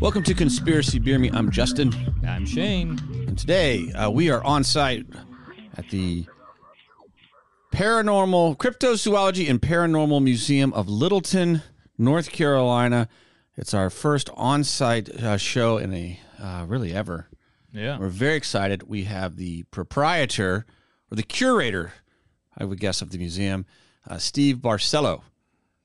Welcome to Conspiracy Beer Me. I'm Justin, I'm Shane. and today uh, we are on site at the Paranormal Cryptozoology and Paranormal Museum of Littleton, North Carolina. It's our first on-site uh, show in a uh, really ever. Yeah. We're very excited. We have the proprietor or the curator, I would guess, of the museum, uh, Steve Barcelo.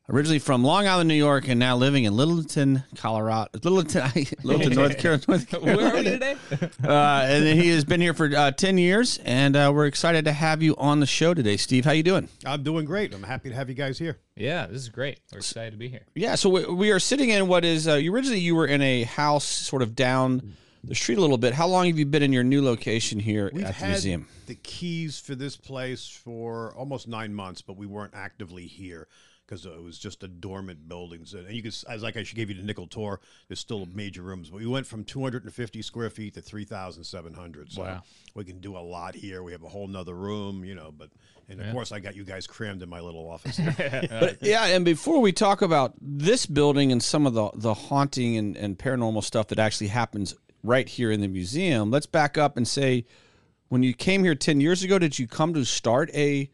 Originally from Long Island, New York, and now living in Littleton, Colorado. Littleton, Littleton, North Carolina. North Where are we today? Uh, and he has been here for uh, ten years, and uh, we're excited to have you on the show today, Steve. How you doing? I'm doing great. I'm happy to have you guys here. yeah, this is great. We're excited to be here. Yeah, so we, we are sitting in what is uh, you originally you were in a house sort of down the street a little bit. How long have you been in your new location here We've at the had museum? the keys for this place for almost nine months, but we weren't actively here because it was just a dormant buildings. And you can, as like I should give you the nickel tour, there's still mm-hmm. major rooms, but we went from 250 square feet to 3,700. So Wow. we can do a lot here. We have a whole nother room, you know, but, and of course I got you guys crammed in my little office. But yeah, and before we talk about this building and some of the the haunting and, and paranormal stuff that actually happens right here in the museum, let's back up and say, when you came here ten years ago, did you come to start a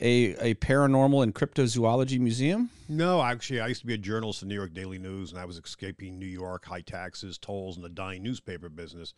a a paranormal and cryptozoology museum? No, actually, I used to be a journalist in New York Daily News, and I was escaping New York, high taxes, tolls, and the dying newspaper business.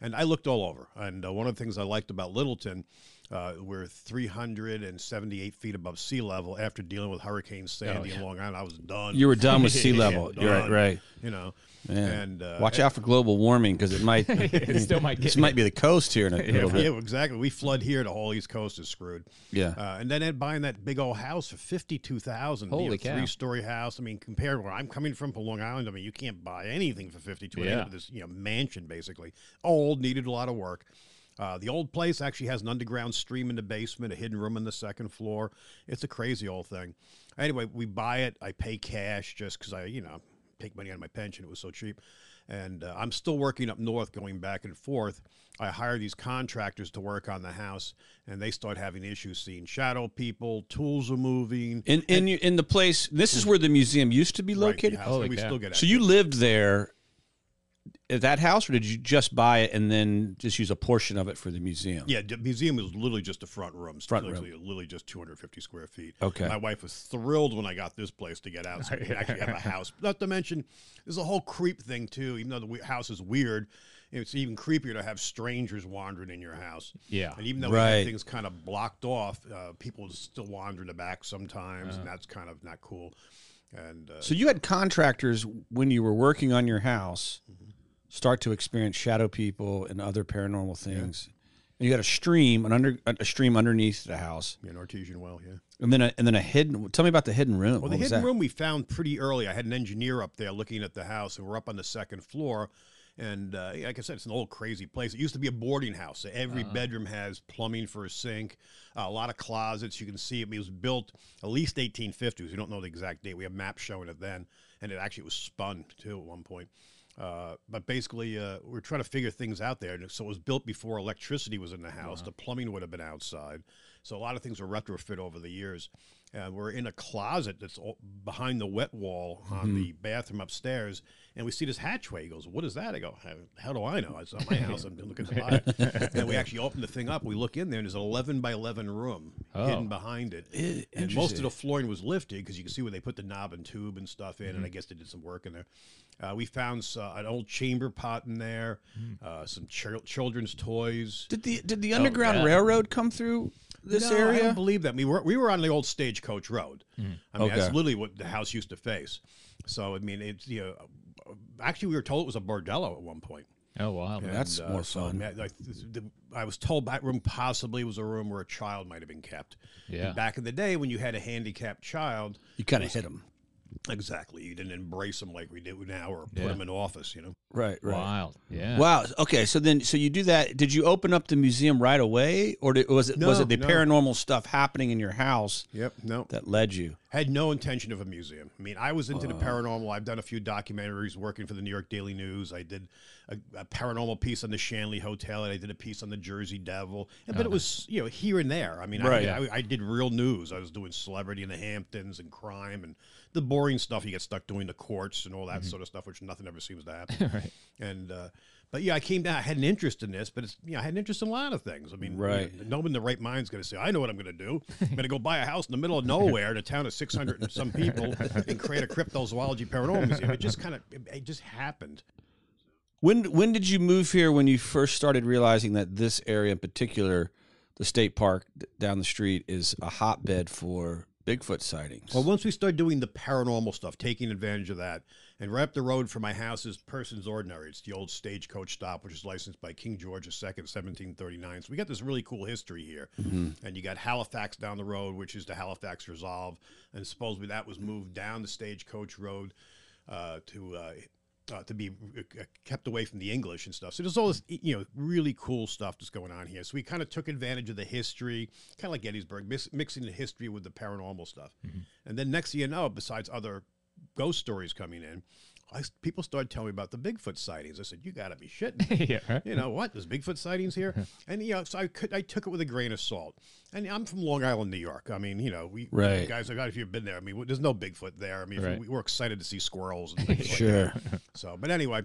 And I looked all over. And uh, one of the things I liked about Littleton, uh, we're 378 feet above sea level. After dealing with Hurricane Sandy in Long Island, I was done. You were done with sea level. Right, right. You know, Man. and uh, Watch out for global warming because it might It still might this might be the coast here in a little bit. Yeah, exactly. We flood here. The whole East Coast is screwed. Yeah. Uh, and then buying that big old house for fifty-two thousand. Holy cow. Three-story house. I mean, compared to where I'm coming from, from Long Island, I mean, you can't buy anything for fifty-two. Yeah. Yeah. This you know mansion basically old, needed a lot of work. Uh, the old place actually has an underground stream in the basement, a hidden room on the second floor. It's a crazy old thing. Anyway, we buy it. I pay cash just because I, you know, take money out of my pension. It was so cheap. And uh, I'm still working up north, going back and forth. I hire these contractors to work on the house, and they start having issues seeing shadow people. Tools are moving. In in you- in the place, this is where the museum used to be located. the house, Holy and we cow. still get So you lived there at that house, or did you just buy it and then just use a portion of it for the museum? Yeah, the museum was literally just a front room. Front literally, literally just 250 square feet. Okay. My wife was thrilled when I got this place to get out, so we actually have a house. Not to mention, there's a whole creep thing too. Even though the house is weird, it's even creepier to have strangers wandering in your house. Yeah. And even though Right. things kind of blocked off, uh, people still wander in the back sometimes, and that's kind of not cool. And uh, So you had contractors when you were working on your house start to experience shadow people and other paranormal things. And you got a stream, an under a stream underneath the house, yeah, an artesian well, yeah. and then a, and then a hidden. Tell me about the hidden room. Well, What the was hidden that? room we found pretty early. I had an engineer up there looking at the house, and we're up on the second floor. And uh, like I said, it's an old crazy place. It used to be a boarding house. So every bedroom has plumbing for a sink, uh, a lot of closets. You can see it. It was built at least 1850s. We don't know the exact date. We have maps showing it then, and it actually was spun too at one point. Uh, but basically, uh, we're trying to figure things out there. And So it was built before electricity was in the house. The plumbing would have been outside. So a lot of things were retrofit over the years. And we're in a closet that's all behind the wet wall on the bathroom upstairs. And we see this hatchway. He goes, What is that? I go, How, how do I know? It's not my house. I'm looking to buy it. and we actually open the thing up. We look in there, and there's an 11 by 11 room hidden behind it. I- and most of the flooring was lifted because you can see where they put the knob and tube and stuff in, and I guess they did some work in there. Uh, we found uh, an old chamber pot in there, uh, some chil- children's toys. Did the did the underground yeah. railroad come through this No, I don't believe that. We were we were on the old stagecoach road. I mean, Okay. that's literally what the house used to face. So I mean, it's you know, actually we were told it was a bordello at one point. Oh wow. That's And, uh, more so, fun. I, mean, I- the- I was told that room possibly was a room where a child might have been kept. Yeah. And back in the day, when you had a handicapped child, you kind of hit them. Exactly, you didn't embrace them like we do now, or put Yeah. them in office. You know. Right, right. Wild. Yeah. Wow. Okay. So then, so you do that. Did you open up the museum right away, or did, was it was No, it the no. paranormal stuff happening in your house Yep. No. that led you? Had no intention of a museum. I mean, I was into the uh. paranormal. I've done a few documentaries working for the New York Daily News. I did a, a paranormal piece on the Shanley Hotel, and I did a piece on the Jersey Devil. And, but it was, you know, here and there. I mean, Right. I, I, I did real news. I was doing celebrity in the Hamptons and crime and the boring stuff. You get stuck doing the courts and all that sort of stuff, which nothing ever seems to happen. right. And uh, but yeah, I came down. I had an interest in this, but it's you know, I had an interest in a lot of things. I mean, Right. you know, no one in the right mind is going to say, "I know what I'm going to do. I'm going to go buy a house in the middle of nowhere in a town of 600 and some people and create a cryptozoology paranormal museum." It just kind of it, it just happened. When when did you move here? When you first started realizing that this area in particular, the state park down the street, is a hotbed for Bigfoot sightings? Well, once we started doing the paranormal stuff, taking advantage of that, and right up the road from my house is Persons Ordinary. It's the old stagecoach stop, which is licensed by King George II, 1739. So we got this really cool history here. And you got Halifax down the road, which is the Halifax Resolve, and supposedly that was moved down the stagecoach road uh, to. Uh, uh, to be uh, kept away from the English and stuff. So there's all this, you know, really cool stuff that's going on here. So we kind of took advantage of the history, kind of like Gettysburg, mis- mixing the history with the paranormal stuff. And then next thing you know, besides other ghost stories coming in, I, people started telling me about the Bigfoot sightings. I said, "You got to be shitting." me." yeah. Right. you know what? There's Bigfoot sightings here, and you know, so I could, I took it with a grain of salt. And I'm from Long Island, New York. I mean, you know, we Right. guys. I got if you've been there. I mean, there's no Bigfoot there. I mean, Right. we, we're excited to see squirrels. And things like sure. that. So, but anyway,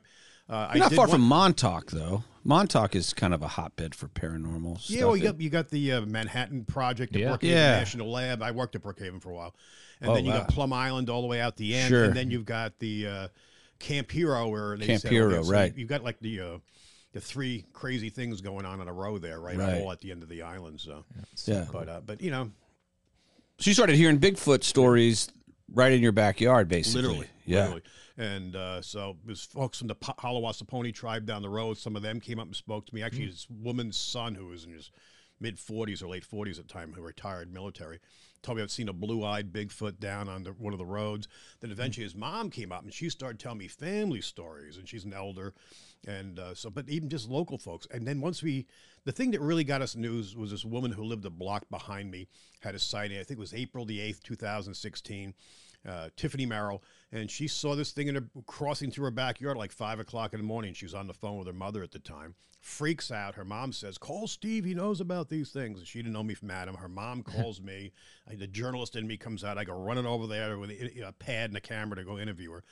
uh, You're not did far one- from Montauk, though. Montauk is kind of a hotbed for paranormal stuff. Yeah, well, you got you got the uh, Manhattan Project at Yeah. Brookhaven Yeah. National Lab. I worked at Brookhaven for a while, and Oh, then you wow. got Plum Island all the way out the end, Sure. and then you've got the uh, Camp Hero where they Camp settle Hero, in. So right. You've got like the uh, the three crazy things going on in a row there, right, Right. all at the end of the island. So, yeah. but uh, but you know, So you started hearing Bigfoot stories right in your backyard, basically. literally, Yeah. literally. And uh, so it was folks from the Haliwa-Saponi tribe down the road. Some of them came up and spoke to me. Actually, Mm. this woman's son, who was in his mid 40s or late 40s at the time, who retired military, told me I'd seen a blue-eyed Bigfoot down on the, one of the roads. Then eventually his mom came up and she started telling me family stories, and she's an elder, and uh, so. But even just local folks. And then once we, the thing that really got us news was this woman who lived a block behind me had a sighting. I think it was April the 8th, 2016 uh, Tiffany Merrill, and she saw this thing in her crossing through her backyard like five o'clock in the morning. She was on the phone with her mother at the time. Freaks out. Her mom says, "Call Steve. He knows about these things." And she didn't know me from Adam. Her mom calls me. I, the journalist in me comes out. I go running over there with a, a pad and a camera to go interview her.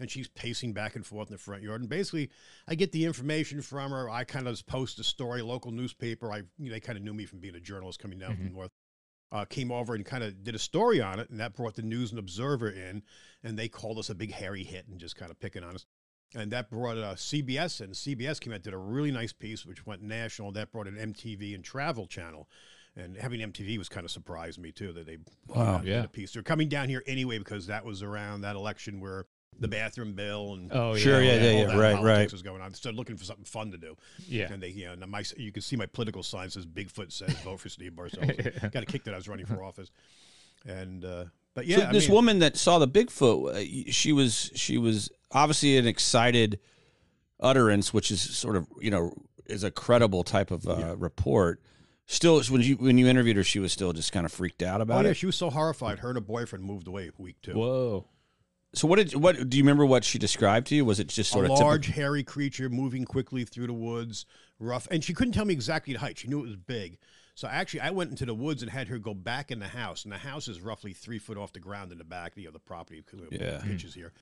And she's pacing back and forth in the front yard. And basically, I get the information from her. I kind of post a story, local newspaper. I you know, they kind of knew me from being a journalist coming down from mm-hmm. North uh, came over and kind of did a story on it, and that brought the News and Observer in, and they called us a big hairy hit and just kind of picking on us. And that brought uh, CBS in. CBS came out did a really nice piece, which went national. That brought an MTV and Travel Channel, and having MTV was kind of surprised me too that they Wow. did Yeah. a piece. They're coming down here anyway because that was around that election where the bathroom bill and Oh, Sure, yeah. yeah, yeah, all yeah, that right, politics right. was going on. Started looking for something fun to do. Yeah. And they, you know, my, you can see my political sign says Bigfoot says vote for Steve Barcelo. Got a kick that I was running for office. And, uh, but yeah, so I this mean, woman that saw the Bigfoot, uh, she was she was obviously an excited utterance, which is sort of you know is a credible type of uh, report. Still, when you when you interviewed her, she was still just kind of freaked out oh about yeah, it. she was so horrified. Her and her boyfriend moved away week two. Whoa. So what did what do you remember? What she described to you? Was it just sort of a of large, typical- hairy creature moving quickly through the woods, rough, and she couldn't tell me exactly the height. She knew it was big. So actually, I went into the woods and had her go back in the house, and the house is roughly three foot off the ground in the back. You know, the property Yeah. pitches here.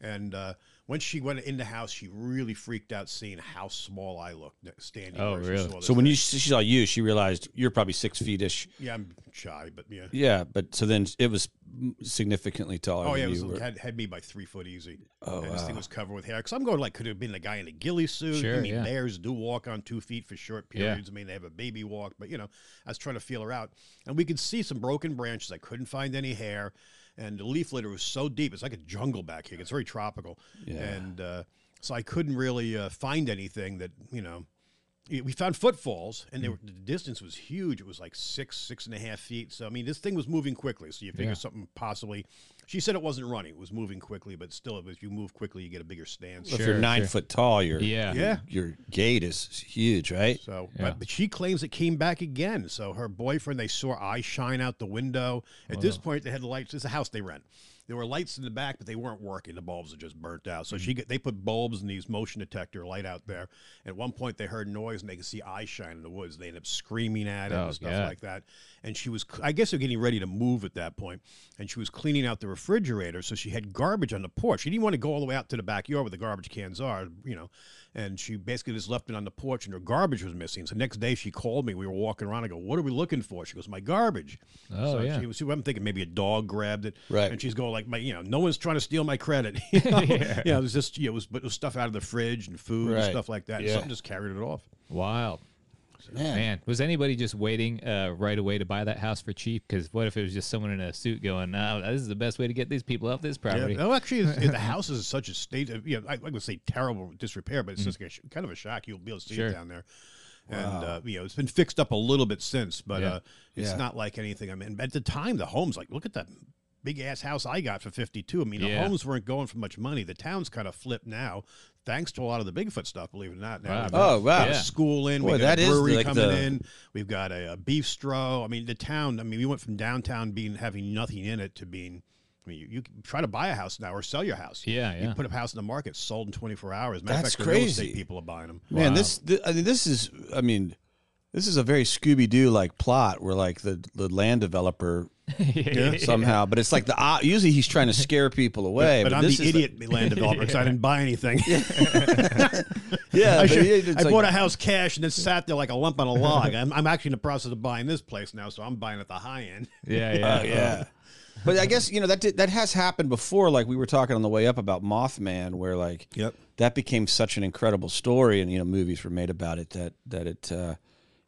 And uh, when she went in the house, she really freaked out seeing how small I looked standing. Oh, where she really? So when thing. you she saw you, she realized you're probably six feet ish. yeah, I'm shy, but yeah. Yeah, but so then it was significantly taller. Oh yeah, than it was were. had, had me by three foot easy. Oh, and this thing was covered with hair. Because I'm going like, could it have been a guy in a ghillie suit? I Sure, mean, yeah. bears do walk on two feet for short periods. Yeah. periods. I mean, they have a baby walk, but you know, I was trying to feel her out, and we could see some broken branches. I couldn't find any hair, and the leaf litter was so deep. It's like a jungle back here. It's very tropical, Yeah. and uh, so I couldn't really uh, find anything that you know. We found footfalls, and they hmm. were, the distance was huge. It was like six, six and a half feet. So I mean, this thing was moving quickly. So you figure Yeah. something possibly. She said it wasn't running; it was moving quickly. But still, if you move quickly, you get a bigger stance. if Sure, you're nine sure. foot tall, your Yeah. Yeah. your gait is huge, right? So, Yeah. but, but she claims it came back again. So her boyfriend, they saw eyes shine out the window. At this point, they had the lights. It's a house they rent. There were lights in the back, but they weren't working. The bulbs had just burnt out. So she mm. they put bulbs in these motion detector light out there. At one point, they heard noise and they could see eyes shine in the woods. They ended up screaming at it Oh, and stuff yeah. like that. And she was, I guess, they're getting ready to move at that point. point, and she was cleaning out the refrigerator, so she had garbage on the porch. She didn't want to go all the way out to the backyard where the garbage cans are, you know. And she basically just left it on the porch, and her garbage was missing. So next day she called me. We were walking around. I go, "What are we looking for?" She goes, "My garbage." Oh, so yeah. She was, I'm thinking maybe a dog grabbed it, Right. And she's going like, "My, you know, no one's trying to steal my credit." you know? Yeah. yeah. it was just, yeah, it was, but it was stuff out of the fridge and food Right. and stuff like that. And Yeah. something just carried it off. Wild. Man. Man, was anybody just waiting uh, right away to buy that house for cheap? Because what if it was just someone in a suit going, "No, this is the best way to get these people off this property." Yeah. No, actually, the house is in such a state of, you know, I, I would say terrible disrepair, but it's just a sh- kind of a shock. You'll be able to see. Sure. it down there. And, uh, you know, it's been fixed up a little bit since, but Yeah. uh, it's Yeah. not like anything. I mean, at the time, the homes, like, look at that big ass house I got for 52. I mean, the homes weren't going for much money. The town's kind of flipped now, thanks to a lot of the Bigfoot stuff, believe it or not. Now, Wow. Oh, wow. got a Yeah. school in. Boy, we got that a is brewery like coming the- in. We've got a, a beef straw. I mean, the town. I mean, we went from downtown being having nothing in it to being. I mean, you, you try to buy a house now or sell your house. Yeah, yeah. You put a house in the market, sold in 24 hours. Matter That's of fact, the real estate crazy. people are buying them. Man, Wow. this th- I mean, this is I mean, this is a very Scooby Doo like plot where like the the land developer somehow, but it's like the uh, usually he's trying to scare people away. but, I'm this the is idiot land developer because I didn't buy anything. Yeah, I, should- it's I like- bought a house cash and then sat there like a lump on a log. I'm, I'm actually in the process of buying this place now, so I'm buying at the high end. yeah, yeah, Uh, yeah. But I guess you know that did, that has happened before. Like we were talking on the way up about Mothman, where like Yep. that became such an incredible story, and you know movies were made about it. That that it uh,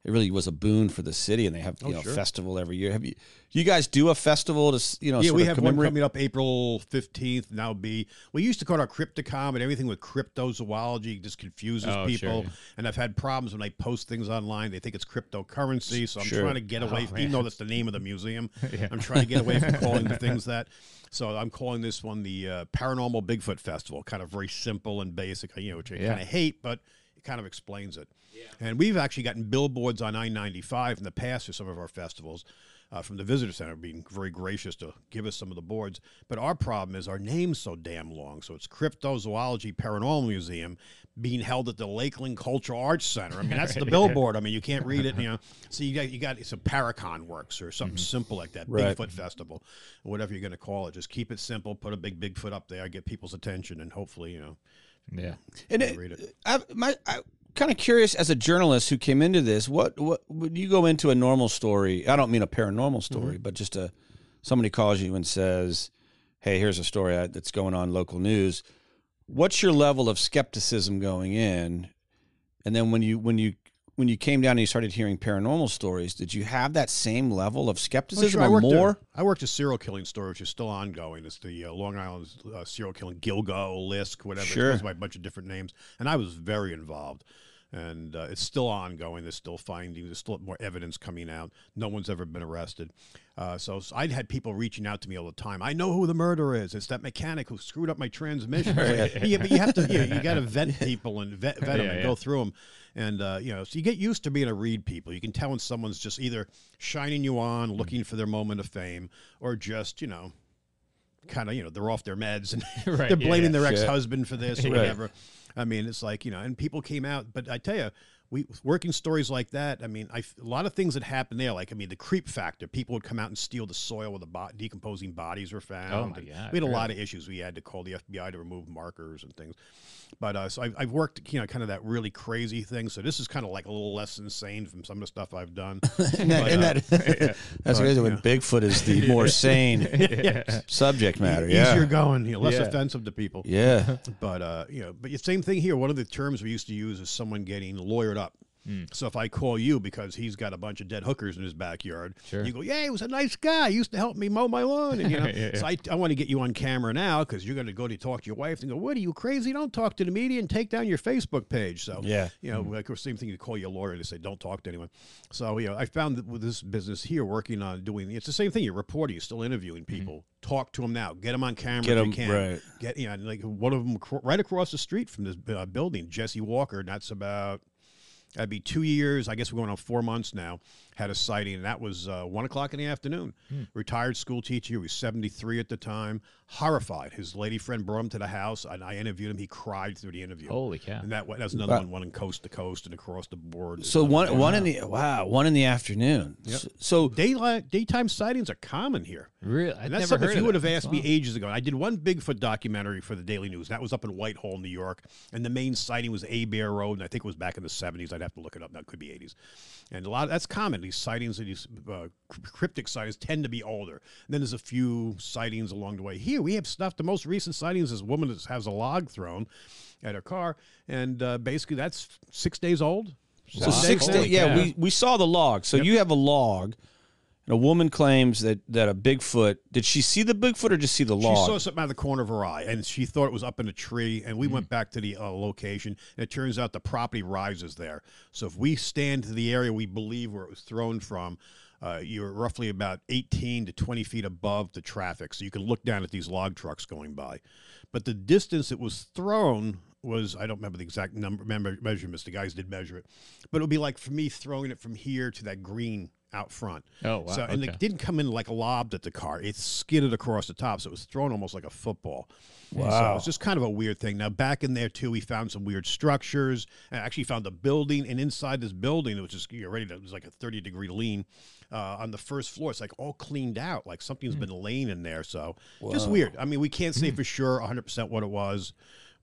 it really was a boon for the city, and they have you know Oh, sure. festival every year. Have you you guys do a festival to you know? Yeah, sort we of have one coming up April 15th. Now be we used to call it our Crypticon, but everything with cryptozoology just confuses Oh, sure, people. yeah. And I've had problems when I post things online. They think it's cryptocurrency, so I'm Sure. trying to get away. Oh, from, even though that's the name of the museum, Yeah. I'm trying to get away from calling the things that. So I'm calling this one the uh, Paranormal Bigfoot Festival. Kind of very simple and basic, you know, which I Yeah. kind of hate, but it kind of explains it. And we've actually gotten billboards on I-95 in the past for some of our festivals. Uh, from the visitor center being very gracious to give us some of the boards. But our problem is our name's so damn long. So it's Cryptozoology Paranormal Museum being held at the Lakeland Cultural Arts Center. I mean, that's the billboard. I mean, you can't read it, you know. So you got, you got it's a Paracon Works or something simple like that, Right. Bigfoot Festival, whatever you're going to call it. Just keep it simple, put a big Bigfoot up there, get people's attention, and hopefully, you know, yeah. And it, read it. I, my, I, kind of curious as a journalist who came into this. What what would you go into a normal story? I don't mean a paranormal story, Mm-hmm. but just a somebody calls you and says, "Hey, here's a story that's going on local news." What's your level of skepticism going in? And then when you when you when you came down and you started hearing paranormal stories, did you have that same level of Oh, skepticism sure. I or worked more? A, I worked a serial killing story, which is still ongoing. It's the uh, Long Island uh, serial killing, Gilgo, Lisk, whatever. Sure. It goes by a bunch of different names, and I was very involved. And uh, it's still ongoing. There's still findings. There's still more evidence coming out. No one's ever been arrested. Uh, so, so I'd had people reaching out to me all the time. I know who the murderer is. It's that mechanic who screwed up my transmission. yeah, but you have to. You, you got to vet people and vet, vet them Yeah, and yeah. go through them. And uh, you know, so you get used to being a read people. You can tell when someone's just either shining you on, looking for their moment of fame, or just you know, kind of you know they're off their meds and Right, they're blaming yeah. their ex-husband for this or Right. whatever. I mean, it's like you know, and people came out, but I tell you. We working stories like that. I mean, I, a lot of things that happened there. Like, I mean, the creep factor. People would come out and steal the soil where the bo- decomposing bodies were oh found. Oh, my God, We had a lot of issues. We had to call the FBI to remove markers and things. But uh, so I've, I've worked, you know, kind of that really crazy thing. So this is kind of like a little less insane from some of the stuff I've done. And that, and that, that's crazy when Bigfoot is the more sane subject matter. Yeah. Easier going, you know, less Yeah. offensive to people. Yeah. But uh, you know, but the same thing here. One of the terms we used to use is someone getting lawyered up. Hmm. So if I call you because he's got a bunch of dead hookers in his backyard, Sure. you go, "Yeah, he was a nice guy. He used to help me mow my lawn." And you know, Yeah, so I, I want to get you on camera now because you're going to go to talk to your wife and go, "What are you crazy? Don't talk to the media and take down your Facebook page." So Yeah. you know, like the same thing. You call your lawyer and they say, "Don't talk to anyone." So you know, I found that with this business here, working on doing, it's the same thing. You're reporting, you're still interviewing people. Talk to them now. Get them on camera Get if you can. right. Get you know, like one of them right across the street from this uh, building, Jesse Walker. And that's about that'd be two years. I guess we're going on four months now. Had a sighting, and that was uh, one o'clock in the afternoon. Hmm. Retired school teacher, he was 73 at the time, horrified. His lady friend brought him to the house, and I interviewed him. He cried through the interview. Holy cow. And that wa- that's another one, one in coast to coast and across the board. So one one in the wow one in the afternoon. S- So Daylight, daytime sightings are common here. Really? I'd And that's never something heard if you would have asked me ages ago. I did one Bigfoot documentary for the Daily News. That was up in Whitehall, New York, and the main sighting was Abair Road, and I think it was back in the seventies. I'd have to look it up. That could be eighties, and a lot that's common. These sightings, these uh, cryptic sightings, tend to be older. And then there's a few sightings along the way. Here we have stuff. The most recent sightings is a woman that has a log thrown at her car, and uh, basically that's six days old. so Seven six days old. Yeah, we we saw the log. So you have a log. And a woman claims that that a Bigfoot. Did she see the Bigfoot or just see the log? She saw something out of the corner of her eye, and she thought it was up in a tree. And we Mm-hmm. went back to the uh, location, and it turns out the property rises there. So if we stand to the area we believe where it was thrown from, uh, you're roughly about 18 to 20 feet above the traffic, so you can look down at these log trucks going by. But the distance it was thrown was I don't remember the exact number remember measurements. The guys did measure it, but it would be like for me throwing it from here to that green out front. Oh, wow, So and okay. it didn't come in like lobbed at the car. It skidded across the top, so it was thrown almost like a football. So Wow. it's just kind of a weird thing. Now back in there too, we found some weird structures. I actually found a building, and inside this building, which is you're ready to, it was like a 30 degree lean. Uh, on the first floor, it's like all cleaned out, like something's Hmm. been laying in there. So just weird. I mean, we can't say for sure 100 percent what it was,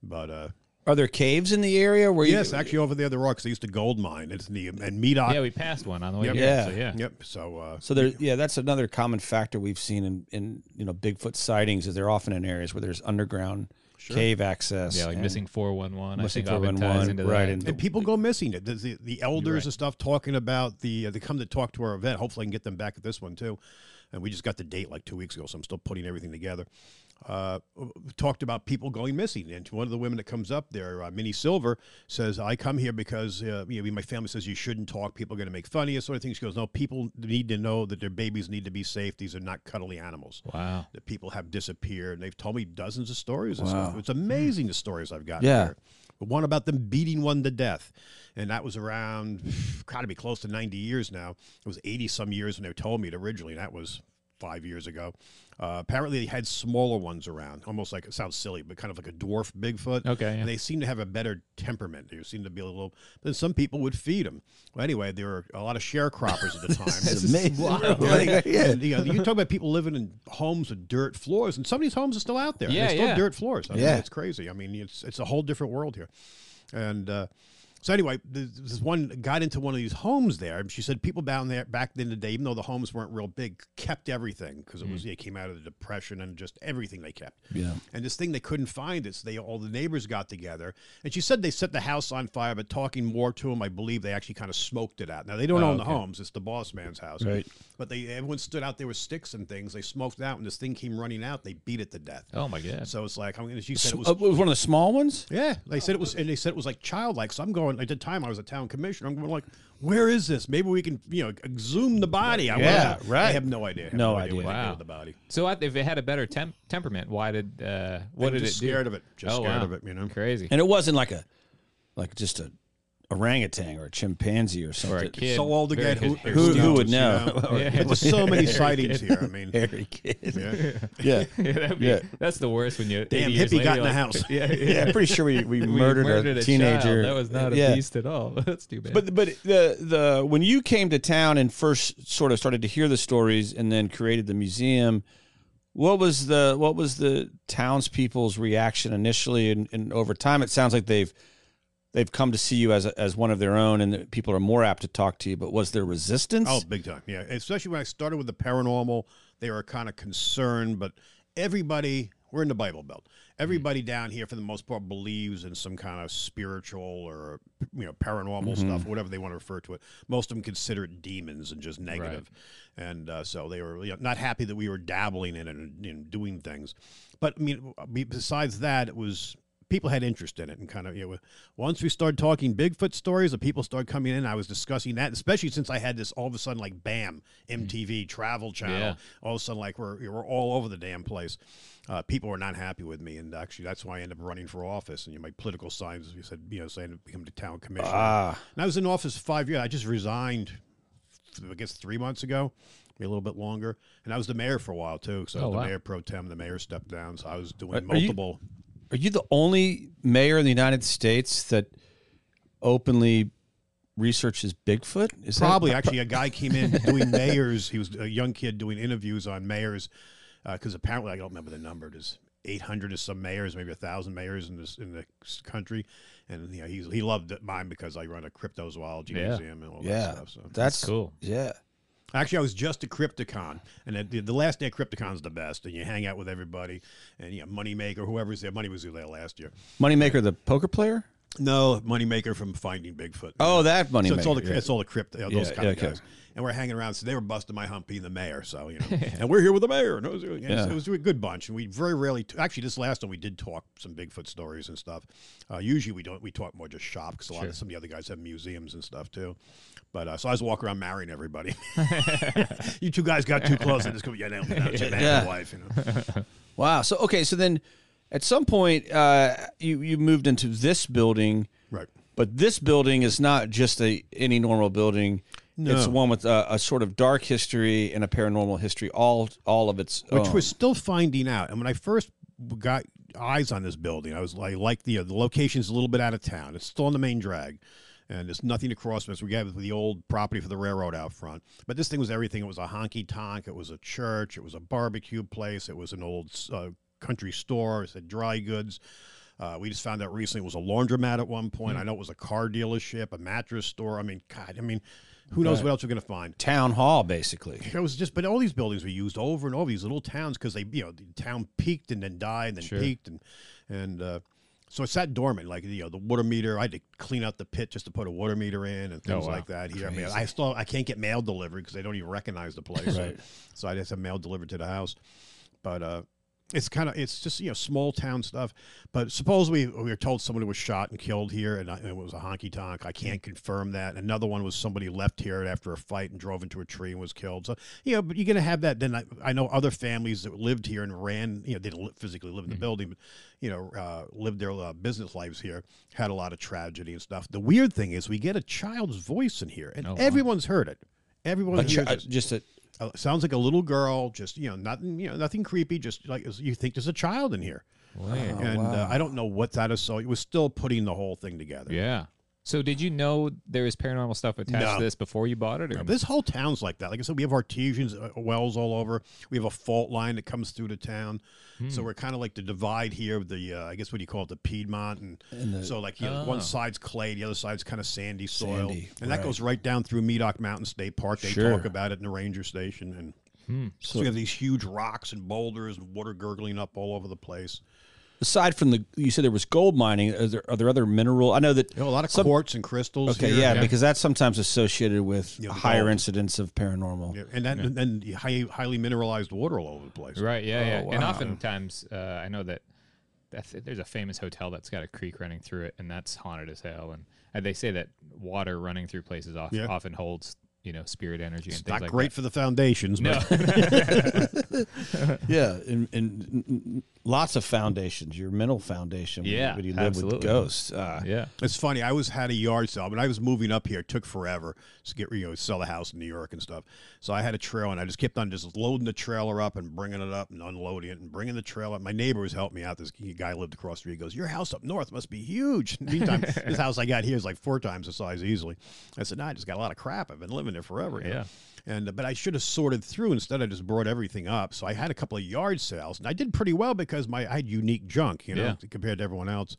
but uh, Are there caves in the area where you? yes, actually over there, the rocks they used to gold mine. It's in the and Medoc. Yeah, we passed one on the way Yep. here. Yeah. So, yeah. Yep. So uh, So there, yeah, that's another common factor we've seen in, in you know Bigfoot sightings is they're often in areas where there's underground cave access. Yeah, like missing 411. Missing I think often ties 411, right, that. and- and people go missing. The, the, the elders right. and stuff talking about the uh, they come to talk to our event. Hopefully, I can get them back at this one too. And we just got the date like two weeks ago, so I'm still putting everything together. Uh, talked about people going missing, and one of the women that comes up there, uh, Minnie Silver, says, "I come here because uh, you know my family says you shouldn't talk. People are going to make fun of you, sort of thing." She goes, "No, people need to know that their babies need to be safe. These are not cuddly animals." Wow. That people have disappeared. And they've told me dozens of stories. Wow. stuff. It's amazing the stories I've gotten. Yeah. here. But one about them beating one to death. And that was around, got to be close to 90 years now. It was 80 some years when they told me it originally. That was five years ago. Uh, apparently, they had smaller ones around, almost like it sounds silly, but kind of like a dwarf Bigfoot. Okay, yeah. And they seem to have a better temperament. They seem to be a little, Then some people would feed them. Well, anyway, there were a lot of sharecroppers at the time. It's amazing. Yeah. yeah. And, you, know, you talk about people living in homes with dirt floors, and some of these homes are still out there. Yeah, They're still yeah. dirt floors. I mean, Yeah. it's crazy. I mean, it's it's a whole different world here. And uh, so anyway, this one got into one of these homes there. She said people down there back in the day, even though the homes weren't real big, kept everything because it was Mm. it came out of the depression and just everything they kept. Yeah. And this thing they couldn't find it, so they all the neighbors got together. And she said they set the house on fire, but talking more to them, I believe they actually kind of smoked it out. Now they don't Oh, own the homes; it's the boss man's house. Right. But they everyone stood out there with sticks and things. They smoked it out, and this thing came running out. They beat it to death. Oh, my God. So it's like I mean, she said it was Uh, was one of the small ones. yeah, they said it was, and they said it was like childlike. So I'm going at the time I was a town commissioner. I'm going like, where is this? Maybe we can, you know, exhume the body. I Yeah, wanna- right. I have no idea. Have No idea. idea. Wow. the body. So what, if it had a better temp- temperament, why did uh, what I'm did just it do? scared of it. Just oh, scared wow. of it. You know. I'm crazy. And it wasn't like a, like just a orangutan or a chimpanzee or Or something. a kid. So old again, who, Who- who would you know? Yeah. There's so many sightings here. I mean, Hairy kid. yeah. Yeah. Yeah, be, Yeah. That's the worst when you. Damn hippie later, got in you're the house. Yeah, yeah. Yeah, I'm pretty sure we, we, We murdered, a, child. teenager. That was not a yeah. beast at all. That's too bad. But but the the when you came to town and first sort of started to hear the stories and then created the museum, what was the what was the townspeople's reaction initially and, and over time? It sounds like they've they've come to see you as a, as one of their own and people are more apt to talk to you. But was there resistance? Oh, big time. Yeah. Especially when I started with the paranormal, they were kind of concerned, but everybody, we're in the Bible Belt. Mm-hmm. Everybody down here, for the most part, believes in some kind of spiritual or, you know, paranormal mm-hmm. stuff, whatever they want to refer to it. Most of them consider it demons and just negative. And uh, so they were you know, not happy that we were dabbling in it and, and doing things. But, I mean, uh, besides that, it was people had interest in it and kind of you know once we started talking bigfoot stories the people started coming in i was discussing that especially since i had this all of a sudden like bam mtv travel channel Yeah. all of a sudden like we're, we're all over the damn place uh, people were not happy with me and actually that's why i ended up running for office and you know, my political signs you said you know saying to become the town commissioner Ah. and i was in office five years i just resigned I guess three months ago, maybe a little bit longer, and I was the mayor for a while too. So Oh, the wow. mayor pro tem, the mayor stepped down, so I was doing Are- are you- multiple. Are you the only mayor in the United States that openly researches Bigfoot? Is that- Probably actually a guy came in doing mayors. He was a young kid doing interviews on mayors uh, because apparently I don't remember the number. There's 800 or some mayors, maybe a thousand mayors in this in the country, and you know, he's, he loved mine because I run a cryptozoology Yeah. museum and all that stuff. So that's cool. Yeah, Actually, I was just at Crypticon, and the, the last day at Crypticon is the best, and you hang out with everybody, and you know, Moneymaker, whoever's there. Money was there last year. Moneymaker, the poker player. No, Moneymaker from Finding Bigfoot. Oh, that Moneymaker. so it's all the yeah. it's all the crypto those Yeah, kind yeah, of okay. guys. And we're hanging around, so they were busting my hump being the mayor. So you know, and we're here with the mayor. And it was, was- it was a good bunch, and we very rarely. actually, this last one we did talk some Bigfoot stories and stuff. Uh, usually we don't. We talk more just shop because a lot Sure. of some of the other guys have museums and stuff too. But uh, so I was walking around marrying everybody. you two guys got too close. I just go, yeah, no, no, it's your man Yeah. and wife. You know. Wow. So okay, so then at some point uh, you you moved into this building, Right. but this building is not just a any normal building. It's one with a, a sort of dark history and a paranormal history, all all of its which own. we're still finding out. And when I first got eyes on this building, I was like, like the the location's a little bit out of town. It's still on the main drag, and there's nothing to cross from us. We have the old property for the railroad out front, but this thing was everything. It was a honky tonk. It was a church. It was a barbecue place. It was an old uh, country store. It said dry goods. Uh, we just found out recently it was a laundromat at one point. I know it was a car dealership, a mattress store. I mean, God, I mean, who knows Right. what else we're going to find? town hall, basically. It was just, but all these buildings were used over and over these little towns because they, you know, the town peaked and then died and then Sure. peaked and and uh, so it sat dormant. Like you know, the water meter, I had to clean out the pit just to put a water meter in and things wow. like that. Here, I mean, I still I can't get mail delivered because they don't even recognize the place. Right. So I just have mail delivered to the house, but. uh it's kind of it's just you know small town stuff, but supposedly we were told somebody was shot and killed here, and, I- and it was a honky tonk. I can't confirm that. Another one was somebody left here after a fight and drove into a tree and was killed. So you know, but you're gonna have that. Then I, I know other families that lived here and ran. You know, they didn't physically live in the building, but you know, uh, lived their uh, business lives here. Had a lot of tragedy and stuff. The weird thing is, we get a child's voice in here, and Oh, wow. everyone's heard it. Everyone hears chi- it. just a Uh, sounds like a little girl, just you know, nothing, you know, nothing creepy. Just like you think there's a child in here, Weird. and uh. I don't know what that is. So it was still putting the whole thing together. Yeah. So did you know there was paranormal stuff attached No. to this before you bought it? Or This whole town's like that. Like I said, we have artesians uh, wells all over. We have a fault line that comes through the town. Hmm. So we're kind of like the divide here of the, uh, I guess what do you call it, the Piedmont, and, And the- so like you know, Oh. one side's clay, the other side's kind of sandy soil, Sandy, and that goes right down through Medoc Mountain State Park. They Sure. talk about it in the ranger station, and Hmm. so we have these huge rocks and boulders and water gurgling up all over the place. Aside from the you said there was gold mining. Are there, are there other mineral? I know that. You know, a lot of Some- quartz and crystals. Okay, here. yeah, yeah. because that's sometimes associated with Yeah, the higher gold. incidence of paranormal. Yeah, and then and then high, highly mineralized water all over the place. Right. Yeah. yeah. Oh, And oftentimes, uh, I know that that's, there's a famous hotel that's got a creek running through it, and that's haunted as hell. And, and they say that water running through places off, Yeah. often holds you know spirit energy and It's things not like great for the foundations, but No. Yeah, and, and lots of foundations. Your mental foundation. Yeah, when you live with absolutely. ghosts. Uh, yeah. It's funny. I was had a yard sale. but I was moving up here, it took forever to get you know sell the house in New York and stuff. So I had a trailer, and I just kept on just loading the trailer up and bringing it up and unloading it and bringing the trailer. up My neighbors helped me out. This guy lived across the street. He goes, "Your house up north must be huge." Meantime, this house I got here is like four times the size easily. I said, "No, I just got a lot of crap. I've been living there forever." you know." Yeah. And but I should have sorted through instead. I just brought everything up. So I had a couple of yard sales, and I did pretty well because my I had unique junk, you know, Yeah. compared to everyone else.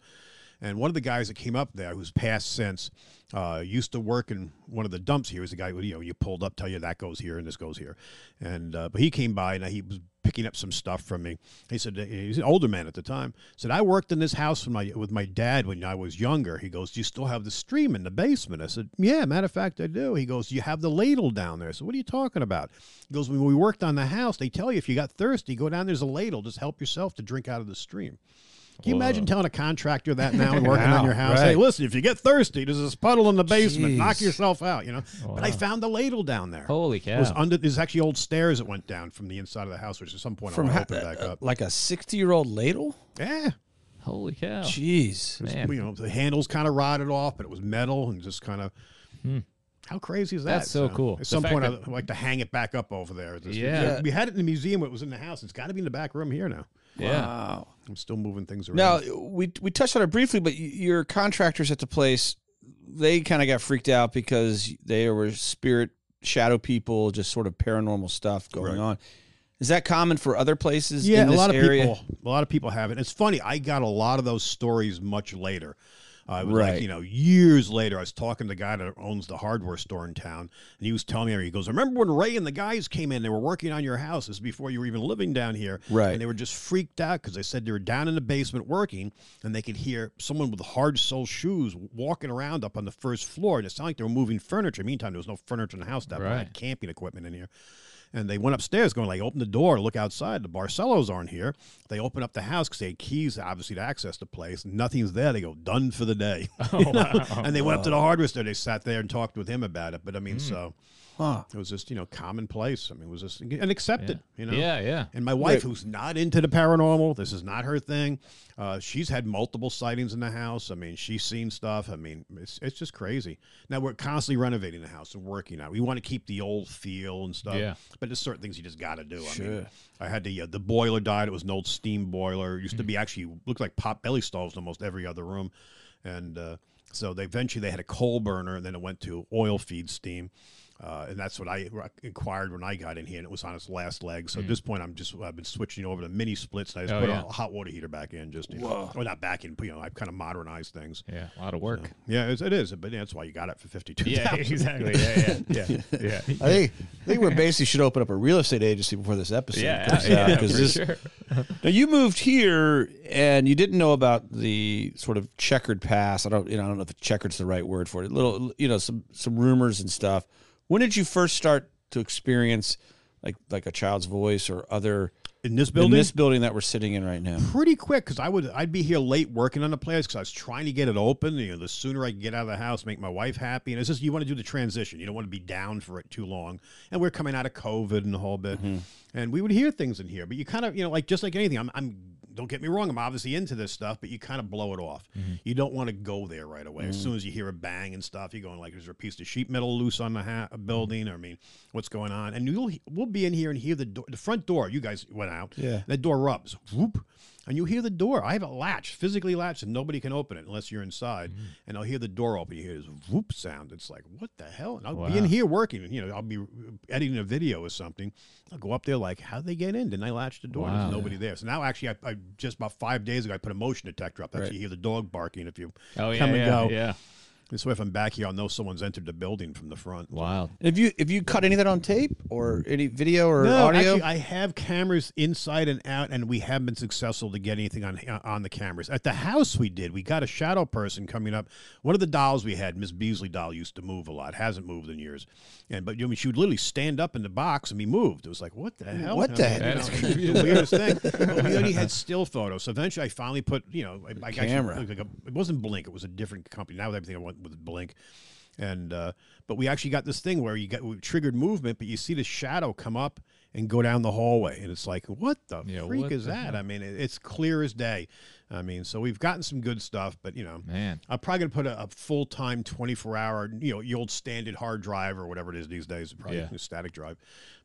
And one of the guys that came up there, who's passed since, uh, used to work in one of the dumps here. He was the guy who you know you pulled up, tell you that goes here and this goes here. And uh, but he came by and he was picking up some stuff from me. He said he's an older man at the time. Said I worked in this house with my with my dad when I was younger. He goes, Do you still have the stream in the basement? I said, Yeah, matter of fact, I do. He goes, You have the ladle down there. So what are you talking about? He goes, When we worked on the house, they tell you if you got thirsty, go down there's a ladle. Just help yourself to drink out of the stream. Can you imagine telling a contractor that now and working on your Wow, house? Hey, listen, if you get thirsty, there's this puddle in the basement. Knock yourself out, you know. But I found the ladle down there. Holy It cow. was under. There's actually old stairs that went down from the inside of the house, which at some point From I ha- want open back uh, up. like a sixty-year-old ladle. Yeah, Holy cow. Jeez. Man. you know, the handles kind of rotted off, but it was metal and just kind of. Hmm. How crazy is that? That's so cool. At The some point, that- I'd like to hang it back up over there. Just- Yeah. we had it in the museum. It was in the house. It's got to be in the back room here now. Yeah. Wow. I'm still moving things around. Now we we touched on it briefly, but your contractors at the place, they kind of got freaked out because they were spirit shadow people, just sort of paranormal stuff going Right. on. Is that common for other places? yeah, in a lot of area? people, a lot of people have it. It's funny. I got a lot of those stories much later. Uh, it was Right. like, you know, years later, I was talking to the guy that owns the hardware store in town, and he was telling me, he goes, Remember when Ray and the guys came in? They were working on your house. This is before you were even living down here. Right. And they were just freaked out because they said they were down in the basement working, and they could hear someone with hard sole shoes walking around up on the first floor. And it sounded like they were moving furniture. Meantime, there was no furniture in the house. That Right. had camping equipment in here. And they went upstairs, going like, open the door, look outside. The Barcelos aren't here. They open up the house because they had keys, obviously, to access the place. Nothing's there. They go, done for the day. You know? Oh, and they went up to the hardware store. They sat there and talked with him about it. But I mean, mm. so Huh. it was just you know commonplace. I mean, it was just and accepted. You know. Yeah, yeah. And my wife, Right. who's not into the paranormal, this is not her thing. Uh, she's had multiple sightings in the house. I mean, she's seen stuff. I mean, it's it's just crazy. Now we're constantly renovating the house and working out. We want to keep the old feel and stuff. Yeah. But there's certain things you just got to do. I mean, Sure. I had the uh, the boiler died. It was an old steam boiler. It used to be actually looked like pot belly stoves in almost every other room, and uh, so they eventually they had a coal burner, and then it went to oil feed steam. Uh, and that's what I inquired when I got in here, and it was on its last leg. So at this point, I'm just I've been switching over to mini splits, and I just Oh, put yeah. a hot water heater back in, just you know, or not back in, but you know, I've kind of modernized things. Yeah, a lot of work. Yeah, it's, it is, but yeah, that's why you got it for fifty two. Yeah, exactly. Yeah, yeah, yeah, yeah. I think I think we basically should open up a real estate agency before this episode Yeah, comes yeah, out yeah, because for this. sure. Now you moved here and you didn't know about the sort of checkered past. I don't, you know, I don't know if checkered's the right word for it. Little, you know, some some rumors and stuff. When did you first start to experience like like a child's voice or other in this building? in this building that we're sitting in right now? pretty quick because I would I'd be here late working on the place because I was trying to get it open. You know, the sooner I can get out of the house, make my wife happy, and it's just you want to do the transition. You don't want to be down for it too long. And we're coming out of COVID and the whole bit, mm-hmm. and we would hear things in here, but you kind of you know like just like anything. I'm I'm don't get me wrong. I'm obviously into this stuff, but you kind of blow it off. Mm-hmm. You don't want to go there right away. As mm. soon as you hear a bang and stuff, you're going like, "Is there a piece of sheet metal loose on the ha- building?" Or I mean, what's going on? And you'll we'll be in here and hear the door, the front door. You guys went out. Yeah. That door rubs. Whoop. And you hear the door. I have it latched, physically latched, and nobody can open it unless you're inside. Mm. And I'll hear the door open. You hear this whoop sound. It's like, what the hell? And I'll be in here working. You know, I'll be editing a video or something. I'll go up there like, how'd they get in? Didn't I latch the door? Wow. There's nobody there. So now, actually, I, I just about five days ago, I put a motion detector up. That's Right. you hear the dog barking if you Oh yeah, come and yeah, go. yeah. This way, if I'm back here, I'll know someone's entered the building from the front. Wow! If you if you cut any of that on tape or any video or No, audio? actually, I have cameras inside and out, and we haven't been successful to get anything on on the cameras. At the house, we did. We got a shadow person coming up. One of the dolls we had, Miss Beasley doll, used to move a lot. Hasn't moved in years, and but you know, she would literally stand up in the box and be moved. It was like, what the hell? What the hell? heck? you know, That's the weirdest thing. But we only had still photos. So eventually, I finally put you know, I, I actually- Camera. like a- it wasn't Blink. It was a different company. Now everything I went with Blink. And uh, but we actually got this thing where you got we triggered movement, but you see the shadow come up and go down the hallway, and it's like, what the Yeah, freak what is the that? I mean, it, it's clear as day. I mean, so we've gotten some good stuff, but you know, Man. I'm probably gonna put a, a full time, 24 hour, you know, the old standard hard drive or whatever it is these days, probably Yeah. a static drive.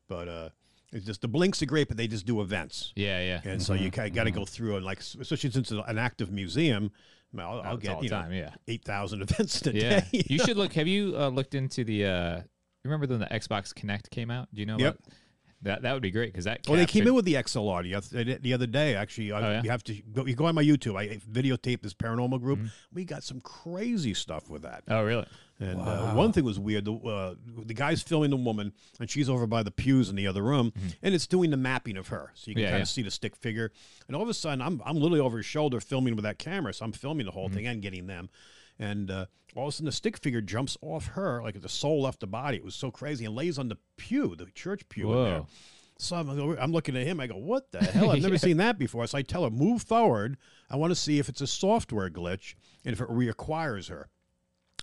But uh, it's just the blinks are great, but they just do events. Yeah, yeah. And so you got to go through and like, especially since it's an active museum, I'll, I'll get you know yeah. eight thousand events a Yeah. day. you should look. Have you uh, looked into the? uh remember when the Xbox Kinect came out? Do you know? Yep. About, that that would be great because that. Well, they came in with the XLR the other, the other day. Actually, I, Oh, yeah? you have to go. You go on my YouTube. I videotaped this paranormal group. Mm-hmm. We got some crazy stuff with that. Oh, really? And uh, one thing was weird. The, uh, the guy's filming the woman, and she's over by the pews in the other room, and it's doing the mapping of her, so you can Mm-hmm. Yeah, kind yeah. of see the stick figure. And all of a sudden, I'm I'm literally over his shoulder filming with that camera, so I'm filming the whole Mm-hmm. thing and getting them. And uh, all of a sudden, the stick figure jumps off her like the soul left the body. It was so crazy, and lays on the pew, the church pew in there. So I'm, I'm looking at him. I go, "What the hell? I've never Yeah. seen that before." So I tell her, "Move forward. I want to see if it's a software glitch and if it reacquires her."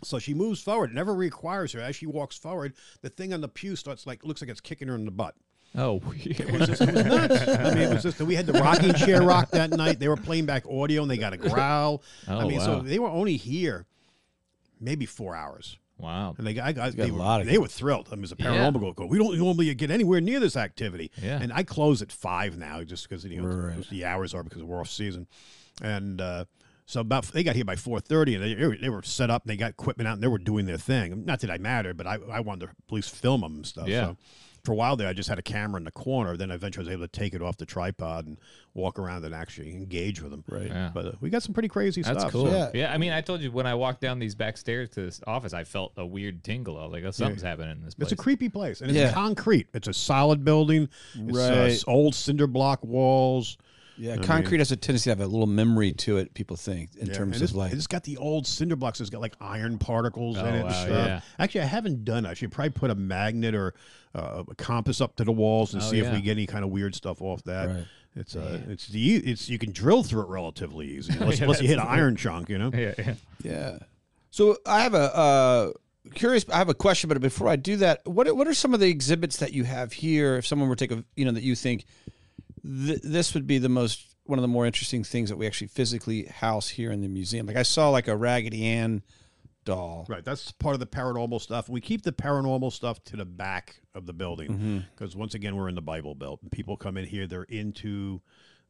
So she moves forward. It never reacquires her. As she walks forward, the thing on the pew starts like looks like it's kicking her in the butt. Oh, It was just it was nuts. I mean, it was just we had the rocking chair rock that night. They were playing back audio and they got a growl. I Oh, mean, so they were only here maybe four hours. Wow. And they, I, I, got they, a were, they were thrilled. I mean, as a paranormal go, go, we don't normally get anywhere near this activity. Yeah. And I close at five now just because you know Right. the hours are because we're off season, and uh, so about they got here by four thirty, and they, they were- they were set up and they got equipment out and they were doing their thing. Not that I mattered, but I, I wanted to at least film them and stuff. Yeah. So for a while there, I just had a camera in the corner. Then eventually, I was able to take it off the tripod and walk around and actually engage with them. Right. Yeah. But uh, we got some pretty crazy That's stuff. That's cool. so- Yeah. Yeah. I mean, I told you when I walked down these back stairs to this office, I felt a weird tingle. I was like, oh, something's happening in this place. It's a creepy place, and it's Yeah. concrete. It's a solid building. It's uh, Right. s- old cinder block walls. Yeah, I concrete mean- has a tendency to have a little memory to it. People think in Yeah, terms of it's, like it's got the old cinder blocks. It's got like iron particles in Oh, it and wow, stuff. yeah. Actually, I haven't done. it. I should probably put a magnet or uh, a compass up to the walls and Oh, see if we get any kind of weird stuff off that. Right. It's uh, it's the e- it's you can drill through it relatively easy unless, unless you hit an iron chunk, you know. yeah, yeah. Yeah. So I have a uh, curious. I have a question, but before I do that, what what are some of the exhibits that you have here? If someone were to take a, you know, that you think th- this would be the most one of the more interesting things that we actually physically house here in the museum. Like I saw like a Raggedy Ann doll. Right, that's part of the paranormal stuff. We keep the paranormal stuff to the back of the building because once again we're in the Bible Belt, and people come in here. They're into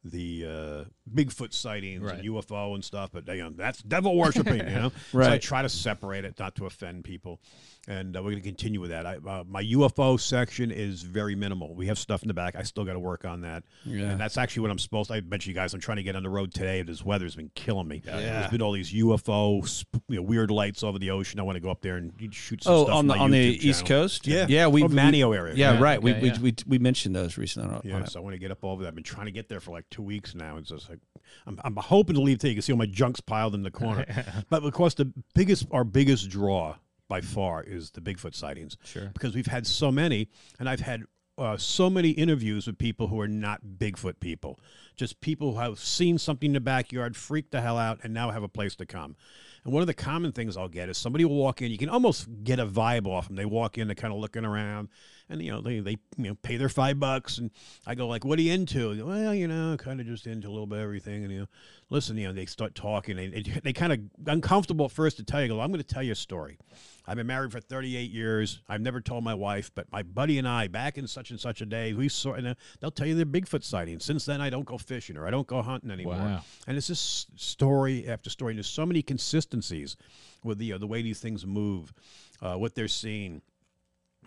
the uh, Bigfoot sightings Right. and UFO and stuff, but they, you know, that's devil worshiping, you know. So I try to separate it, not to offend people, and uh, we're going to continue with that. I, uh, my UFO section is very minimal. We have stuff in the back. I still got to work on that, Yeah. and that's actually what I'm supposed. To. I mentioned you guys. I'm trying to get on the road today. This weather's been killing me. Yeah. There's been all these UFO, sp- you know, weird lights over the ocean. I want to go up there and shoot some Oh, stuff on the from my on the YouTube East. Coast. Yeah. yeah. We Oh, Manio area. Yeah, Yeah, right. we, okay, we, yeah. we we mentioned those recently. On, Yeah, on it. so I want to get up over that. I've been trying to get there for like two weeks now. It's just like I'm, I'm hoping to leave today. You can see all my junk's piled in the corner. but of course, the biggest, our biggest draw by far is the Bigfoot sightings. Sure. Because we've had so many, and I've had uh, so many interviews with people who are not Bigfoot people, just people who have seen something in the backyard, freaked the hell out, and now have a place to come. And one of the common things I'll get is somebody will walk in. You can almost get a vibe off them. They walk in, they're kind of looking around, and you know they they you know pay their five bucks, and I go like, "What are you into?" They go, well, you know, kind of just into a little bit of everything, and you know, listen, you know, they start talking, and they, they kind of uncomfortable at first to tell you. Go, I'm going to tell you a story. I've been married for 38 years. I've never told my wife, but my buddy and I, back in such and such a day, we saw, and uh, they'll tell you their Bigfoot sightings. Since then, I don't go fishing or I don't go hunting anymore. Wow. And it's just story after story. And there's so many consistencies with the uh, the way these things move, uh, what they're seeing.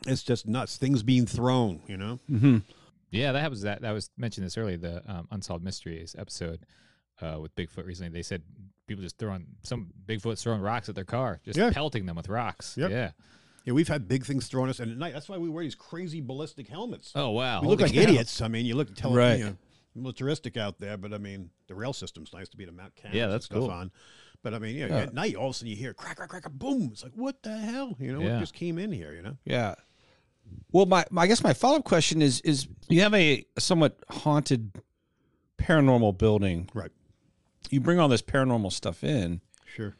It's just nuts. Things being thrown, you know. Yeah, that was that. That was mentioned this earlier. The um, unsolved mysteries episode uh, with Bigfoot recently. They said people just throwing some Bigfoot's throwing rocks at their car, just Yeah. pelting them with rocks. Yep. Yeah. Yeah, we've had big things thrown at us, and at night that's why we wear these crazy ballistic helmets. Oh wow. we look like cow. idiots. I mean, you look tell Right. you know, militaristic out there, but I mean, the rail system's nice to be to mount cameras. Yeah, that's stuff cool. on. But I mean, yeah, Yeah. at night all of a sudden you hear crack, crack, crack, boom. It's like what the hell? You know, Yeah. what just came in here? You know. Yeah. Well, my, my I guess my follow up question is is you have a somewhat haunted paranormal building. Right. You bring all this paranormal stuff in. Sure.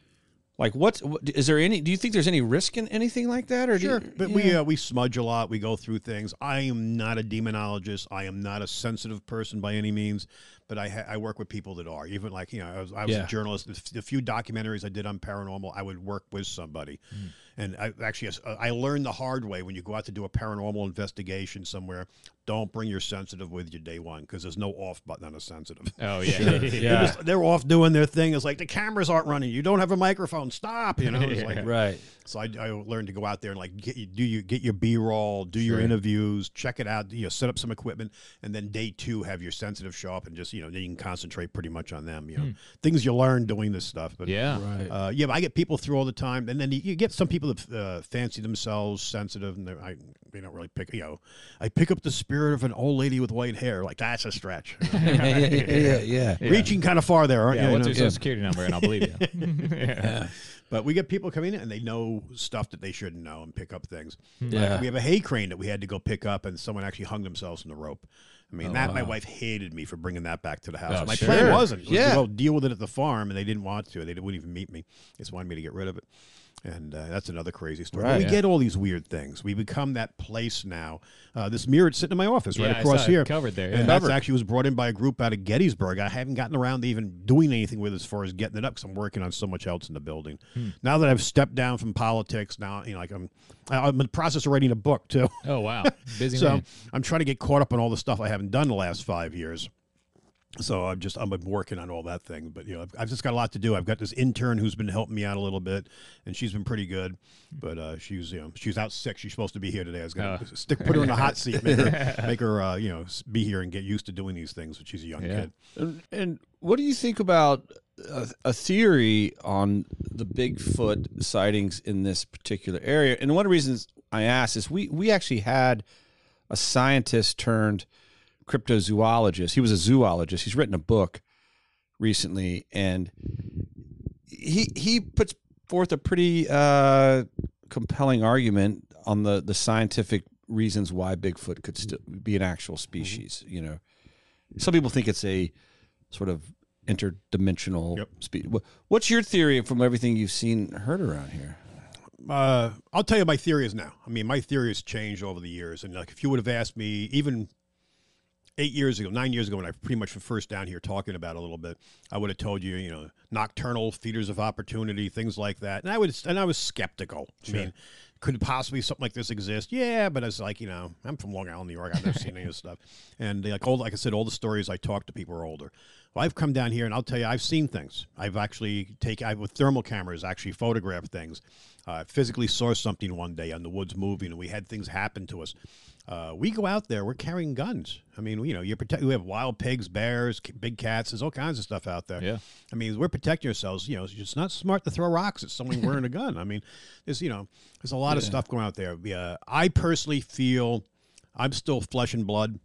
Like, what's what, is there any? Do you think there's any risk in anything like that, or do Sure, you- but we yeah. uh, we smudge a lot. We go through things. I am not a demonologist. I am not a sensitive person by any means. But I ha- I work with people that are. Even like you know, I was, I was Yeah. a journalist. The, few documentaries I did on paranormal, I would work with somebody. Hmm. And I actually uh, I learned the hard way when you go out to do a paranormal investigation somewhere. Don't bring your sensitive with you day one because there's no off button on a sensitive. Oh yeah. Sure. They're, Yeah. just- they're off doing their thing. It's like the cameras aren't running. You don't have a microphone. Stop. You know. It's like, right. so I, I learned to go out there and like get you do you get your B roll, do your interviews, check it out, you know, set up some equipment, and then day two have your sensitive show up and just you know then you can concentrate pretty much on them. You know, things you learn doing this stuff. But yeah. Right. uh, yeah, but I get people through all the time, and then you, you get some people that uh, fancy themselves sensitive, and they're- I they don't really pick. You know, I pick up the spirit of an old lady with white hair. Like that's a stretch. yeah, yeah, yeah, yeah. Yeah. Reaching kind of far there, aren't Yeah, you? what's You your social security number, and I'll believe you. yeah. But we get people coming in and they know stuff that they shouldn't know and pick up things. Yeah. we have a hay crane that we had to go pick up, and someone actually hung themselves in the rope. I mean, Oh, that my wife hated me for bringing that back to the house. Oh, my sure. plan wasn't. It was Yeah. to go deal with it at the farm, and they didn't want to. They wouldn't even meet me. They just wanted me to get rid of it. And uh, that's another crazy story. Right. We Yeah. get all these weird things. We become that place now. Uh, this mirror sitting in my office right Yeah, across here. covered there, And yeah. that's Covered. actually was brought in by a group out of Gettysburg. I haven't gotten around to even doing anything with it as far as getting it up because I'm working on so much else in the building. Hmm. Now that I've stepped down from politics, now you know, like I'm, I'm in the process of writing a book too. Oh wow, busy So man. I'm trying to get caught up on all the stuff I haven't done the last five years. So I'm just I'm working on all that thing, but you know I've, I've just got a lot to do. I've got this intern who's been helping me out a little bit, and she's been pretty good. But uh, she's you know she's out sick. She's supposed to be here today. I was gonna Oh. stick put her in the hot seat, make her make her uh, you know be here and get used to doing these things. But she's a young Yeah. kid. And, and what do you think about a, a theory on the Bigfoot sightings in this particular area? And one of the reasons I asked is we we actually had a scientist turned cryptozoologist. He was a zoologist. He's written a book recently, and he he puts forth a pretty uh, compelling argument on the the scientific reasons why Bigfoot could still be an actual species. You know, some people think it's a sort of interdimensional Yep. species. What's your theory from everything you've seen heard around here? Uh, I'll tell you my theory is now. I mean, my theory has changed over the years, and like if you would have asked me even eight years ago, nine years ago, when I pretty much was first down here talking about a little bit, I would have told you, you know, nocturnal feeders of opportunity, things like that, and I would, and I was skeptical. I mean, could possibly something like this exist? Yeah, but it's like you know, I'm from Long Island, New York. I've never seen any of this stuff, and like all, like I said, all the stories I talk to people are older. Well, I've come down here, and I'll tell you, I've seen things. I've actually taken, I've with thermal cameras, actually photographed things. Uh, physically saw something one day on the woods moving, and we had things happen to us. Uh, we go out there, we're carrying guns. I mean, you know, you're protect. We have wild pigs, bears, big cats. There's all kinds of stuff out there. Yeah. I mean, we're protecting ourselves. You know, it's not smart to throw rocks at someone wearing a gun. I mean, there's you know, there's a lot of stuff going out there. Uh, I personally feel I'm still flesh and blood,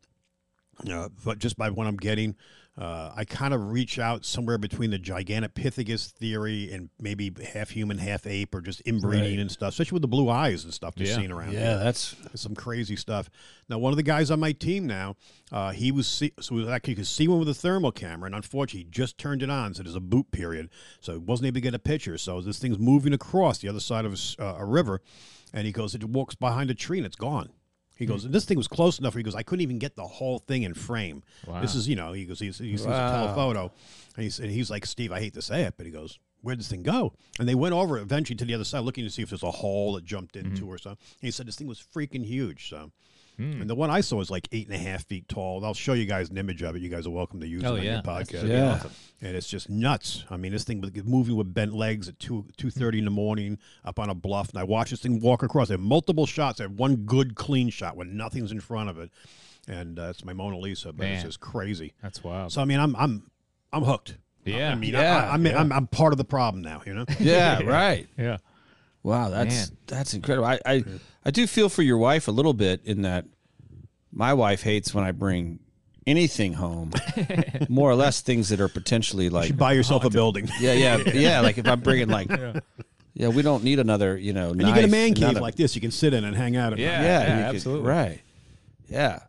uh, but just by what I'm getting. Uh, I kind of reach out somewhere between the Gigantopithecus theory and maybe half human, half ape, or just inbreeding Right. and stuff, especially with the blue eyes and stuff you're Yeah. seeing around. here Yeah, that's some crazy stuff. Now, one of the guys on my team now, uh, he was see- so we actually could see one with a thermal camera, and unfortunately, he just turned it on, so there's a boot period, so he wasn't able to get a picture. So this thing's moving across the other side of a uh, a river, and he goes, it walks behind a tree and it's gone. He goes, and this thing was close enough. Where he goes, I couldn't even get the whole thing in frame. Wow. This is, you know, he goes, he's, he sees a Wow. telephoto, and he's, and he's like, Steve, I hate to say it, but he goes, where'd this thing go? And they went over eventually to the other side, looking to see if there's a hole that jumped into mm-hmm. or something. And he said this thing was freaking huge. So, and the one I saw was like eight and a half feet tall. I'll show you guys an image of it. You guys are welcome to use Oh, it on yeah. your podcast. pretty Yeah. awesome. And it's just nuts. I mean, this thing was moving with bent legs at two two thirty in the morning up on a bluff, and I watched this thing walk across. I had multiple shots. I had one good clean shot when nothing's in front of it, and uh, it's my Mona Lisa. But it's just crazy. That's wild. So I mean, I'm I'm I'm hooked. Yeah. I mean, Yeah. I, I'm, I'm I'm part of the problem now. You know. yeah, right. yeah. Wow, that's Man. that's incredible. I, I I do feel for your wife a little bit in that my wife hates when I bring anything home, more or less things that are potentially like You buy yourself a building. yeah, yeah, yeah. Like if I'm bringing like yeah, we don't need another you know. And you get a man cave another, like this, you can sit in and hang out. At Yeah. yeah, you could- absolutely. right. Yeah.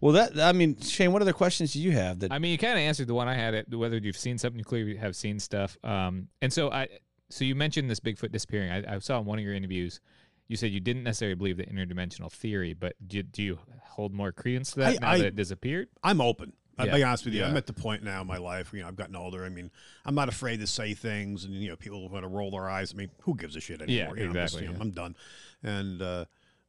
Well, that I mean, Shane, what other questions do you have? That I mean, you kind of answered the one I had. At whether you've seen something, you clearly have seen stuff. Um, and so I, so you mentioned this Bigfoot disappearing. I, I saw in one of your interviews, you said you didn't necessarily believe the interdimensional theory, but do, do you hold more credence to that I- now I- that it disappeared? I'm open. I'll be honest with you. Yeah. I'm at the point now in my life, you know, I've gotten older. I mean, I'm not afraid to say things, and you know, people want to roll their eyes. I mean, who gives a shit anymore? Yeah, You know, I'm, just, exactly, you know, yeah. I'm done. And uh,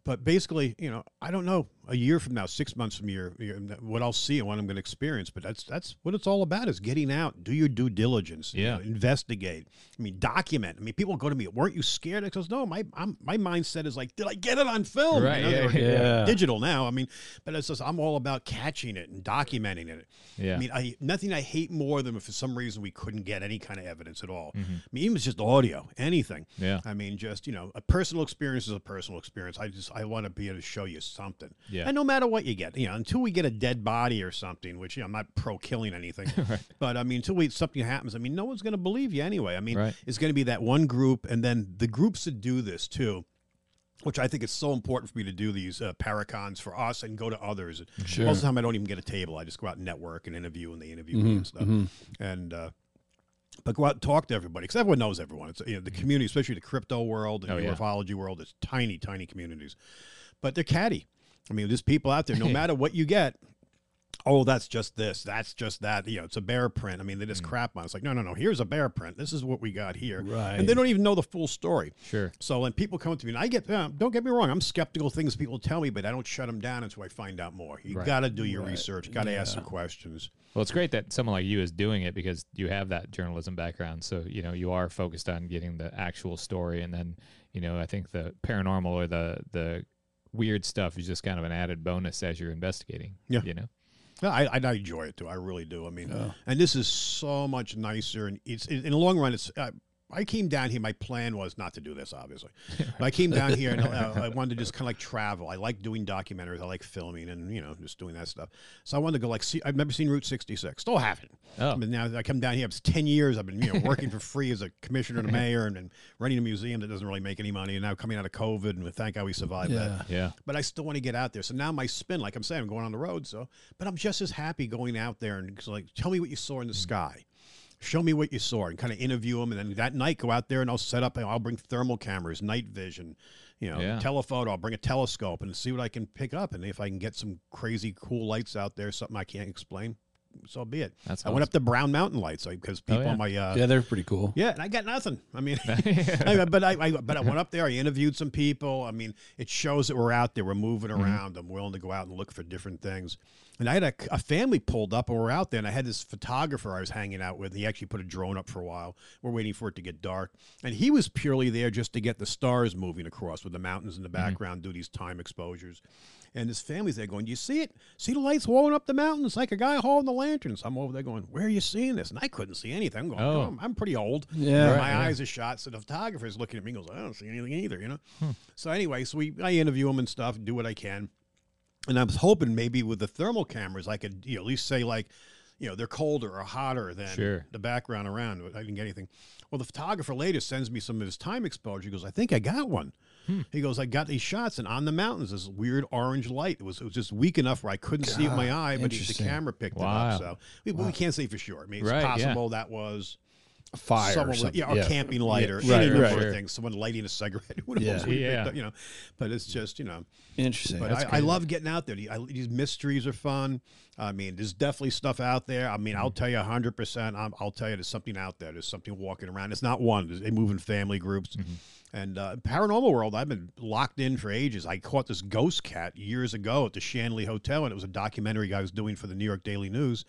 but basically, you know, I don't know a year from now, six months from here, what I'll see and what I'm going to experience. But that's that's what it's all about: is getting out, do your due diligence, you Yeah. know, investigate. I mean, document. I mean, people go to me, weren't you scared? I goes, no, my I'm, my mindset is like, did I get it on film? Right, You know, yeah, yeah. digital now. I mean, but it's just I'm all about catching it and documenting it. Yeah. I mean, I nothing I hate more than if for some reason we couldn't get any kind of evidence at all. Mm-hmm. I mean, even just audio, anything. Yeah. I mean, just you know, a personal experience is a personal experience. I just I want to be able to show you something. Yeah. And no matter what you get, you know, until we get a dead body or something, which you know, I'm not pro killing anything, but I mean, until we something happens, I mean, no one's going to believe you anyway. I mean, Right. it's going to be that one group, and then the groups that do this too which I think is so important for me to do these uh, paracons for us and go to others. Sure. Most of the time, I don't even get a table. I just go out and network and interview, and they interview me and stuff. And uh, but go out and talk to everybody because everyone knows everyone. It's you know the community, especially the crypto world and Oh, the yeah. ufology world. It's tiny, tiny communities, but they're catty. I mean, there's people out there. No matter what you get, oh, that's just this, that's just that. You know, it's a bear print. I mean, they just Mm. crap on. it. It's like, no, no, no. Here's a bear print. This is what we got here, Right. and they don't even know the full story. Sure. So when people come to me, and I get, uh, don't get me wrong, I'm skeptical of things people tell me, but I don't shut them down until I find out more. You Right. got to do your research, got to ask some questions. Well, it's great that someone like you is doing it because you have that journalism background. So, you know, you are focused on getting the actual story. And then, you know, I think the paranormal or the, the weird stuff is just kind of an added bonus as you're investigating. Yeah. You know? No, I, I enjoy it too. I really do. I mean, Yeah. and this is so much nicer. And it's in the long run. It's. Uh, I came down here. My plan was not to do this, obviously. But I came down here and uh, I wanted to just kind of like travel. I like doing documentaries. I like filming and you know just doing that stuff. So I wanted to go like see. I've never seen Route 66. Still haven't. Oh. But now I come down here. It's 10 years. I've been you know working for free as a commissioner and a mayor and, and running a museum that doesn't really make any money. And now coming out of COVID and thank God we survived that Yeah. Yeah. but I still want to get out there. So now my spin, like I'm saying, I'm going on the road. So, but I'm just as happy going out there and like, tell me what you saw in the sky. Show me what you saw and kind of interview them. And then that night, go out there and I'll set up, and I'll bring thermal cameras, night vision, you know, Yeah. telephoto. I'll bring a telescope and see what I can pick up. And if I can get some crazy cool lights out there, something I can't explain, so be it. That's I went up to Brown Mountain Lights because people Oh, yeah. on my, uh, Yeah, they're pretty cool. yeah, and I got nothing. I mean, I- but I, I but I went up there. I interviewed some people. I mean, it shows that we're out there. We're moving around. I'm willing to go out and look for different things. And I had a, a family pulled up, and we're out there. And I had this photographer I was hanging out with. He actually put a drone up for a while. We're waiting for it to get dark, and he was purely there just to get the stars moving across with the mountains in the background, do these time exposures. And his family's there going, Do you see it? See the lights rolling up the mountains like a guy holding the lanterns. I'm over there going, Where are you seeing this? And I couldn't see anything. I'm going, Oh. I'm, I'm pretty old. Yeah. My yeah. eyes are shot. So the photographer's looking at me and goes, I don't see anything either, you know? Hmm. So anyway, so we I interview him and stuff and do what I can. And I was hoping maybe with the thermal cameras, I could you know, at least say like, you know, they're colder or hotter than Sure. the background around. I didn't get anything. Well, the photographer later sends me some of his time exposure. He goes, I think I got one. Hmm. He goes, I got these shots, and on the mountains, this weird orange light. It was it was just weak enough where I couldn't see it with my eye, but the camera picked it up. So we, we can't say for sure. I mean, it's Right, yeah. possible that was Fire someone or with- something. yeah, or camping light or Yeah. any Right, number right. of things. Someone lighting a cigarette. Who knows? Yeah. We Yeah. up, you know, but it's just you know. Interesting. But I, I love getting out there. These mysteries are fun. I mean, there's definitely stuff out there. I mean, I'll hmm. tell you 100%. I'll tell you there's something out there. There's something walking around. It's not one. They move in family groups. Mm-hmm. And uh, paranormal world, I've been locked in for ages. I caught this ghost cat years ago at the Shanley Hotel, and it was a documentary I was doing for the New York Daily News,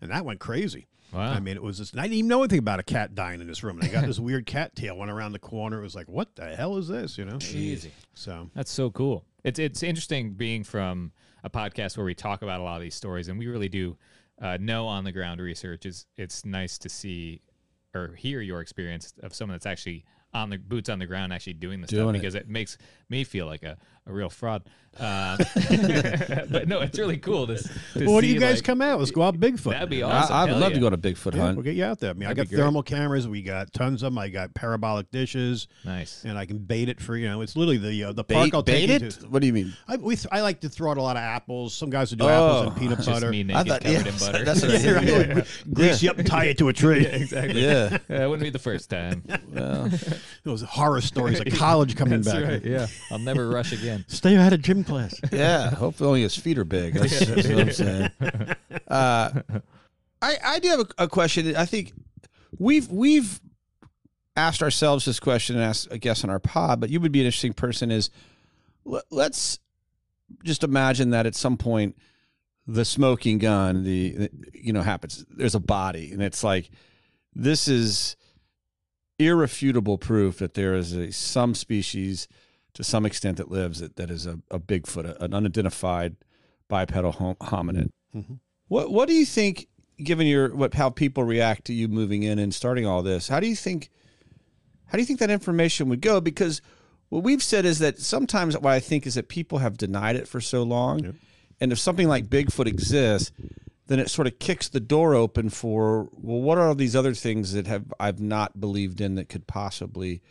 and that went crazy. Wow. I mean, it was just, I didn't even know anything about a cat dying in this room. And I got this weird cat tail went around the corner. It was like, what the hell is this? You know? Easy. So, That's so cool. It's it's interesting being from a podcast where we talk about a lot of these stories, and we really do uh, know on the ground research. Is it's nice to see or hear your experience of someone that's actually on the boots on the ground, actually doing the stuff, Doing it. because it makes me feel like a, a real fraud. Um, but no, it's really cool to, to well, when do you guys like- come out? Let's go out Bigfoot. That'd be I, awesome. I would Hell love yeah. to go on a Bigfoot Yeah, hunt. we'll get you out there. I mean, I That'd got thermal cameras. We got tons of them. I got parabolic dishes, Nice. and I can bait it for you know. It's literally the uh, the Bait, park. I'll bait take you it? to. What do you mean? I, we th- I like to throw out a lot of apples. Some guys would do apples and Oh, peanut Just butter. me I naked, thought- covered yeah, in butter. that's what I Yeah, said. right. Grease you up and tie it to a tree. exactly. Yeah. Uh, it wouldn't be the first time. Well, Those horror stories of college coming That's back. right. Yeah. I'll never rush again. Stay out of gym class. yeah. Hopefully, only his feet are big. That's, that's what I'm saying. Uh, I I do have a, a question. I think we've we've asked ourselves this question and asked a guest on our pod, but you would be an interesting person. Is let, let's just imagine that at some point the smoking gun, the, the you know happens. There's a body, and it's like this is irrefutable proof that there is a some species to some extent that lives that, that is a, a Bigfoot, an unidentified bipedal hom- hominid. Mhm. What what do you think, given your what how people react to you moving in and starting all this? How do you think how do you think that information would go? Because what we've said is that sometimes what I think is that people have denied it for so long, Yep. and if something like Bigfoot exists, then it sort of kicks the door open for well, what are all these other things that have I've not believed in that could possibly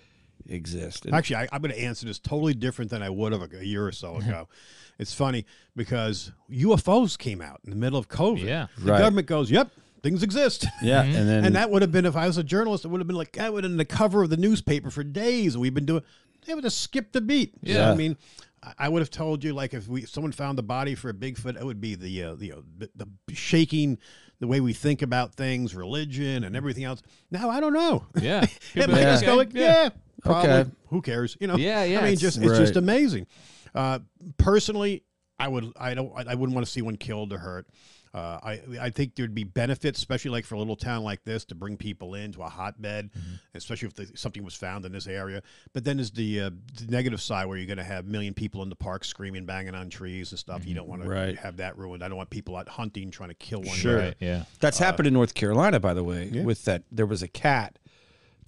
exist? And- Actually, I, I'm going to answer this totally different than I would have a, a year or so ago. it's funny because UFOs came out in the middle of COVID. Yeah. The Right. government goes, "Yep, things exist. Yeah, and then and that would have been if I was a journalist, it would have been like I would have been the cover of the newspaper for days. We've been doing. They would have skipped the beat. You know what Yeah. I mean, I- I would have told you like if we someone found the body for a Bigfoot, it would be the uh, the, uh, the the shaking, the way we think about things, religion, and everything else. Now I don't know. Yeah. It might are just go like, yeah, probably. Okay. Who cares? You know? Yeah, yeah, I mean, it's- just it's just amazing. Uh, personally, I would I don't I wouldn't want to see one killed or hurt. Uh, I I think there'd be benefits, especially like for a little town like this, to bring people into a hotbed, Mm-hmm. especially if the, something was found in this area. But then there's the, uh, the negative side where you're going to have a million people in the park screaming, banging on trees and stuff. You don't want to Mm-hmm. Have that ruined. I don't want people out hunting trying to kill one. Sure. guy. Right. Yeah. that's happened in North Carolina, by the way. Yeah. With that, there was a cat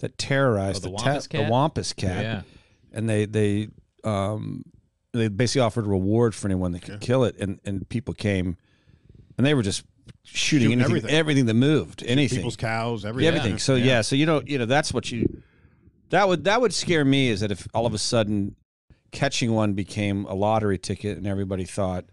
that terrorized Oh, the ta- Wampus cat? the Wampus cat. Yeah. and they they um they basically offered a reward for anyone that could kill it, and and people came, and they were just shooting, Shooting anything, everything. everything, that moved, anything, People's cows, Yeah, everything. everything. So yeah. so you know you know that's what you that would that would scare me is that if all of a sudden catching one became a lottery ticket and everybody thought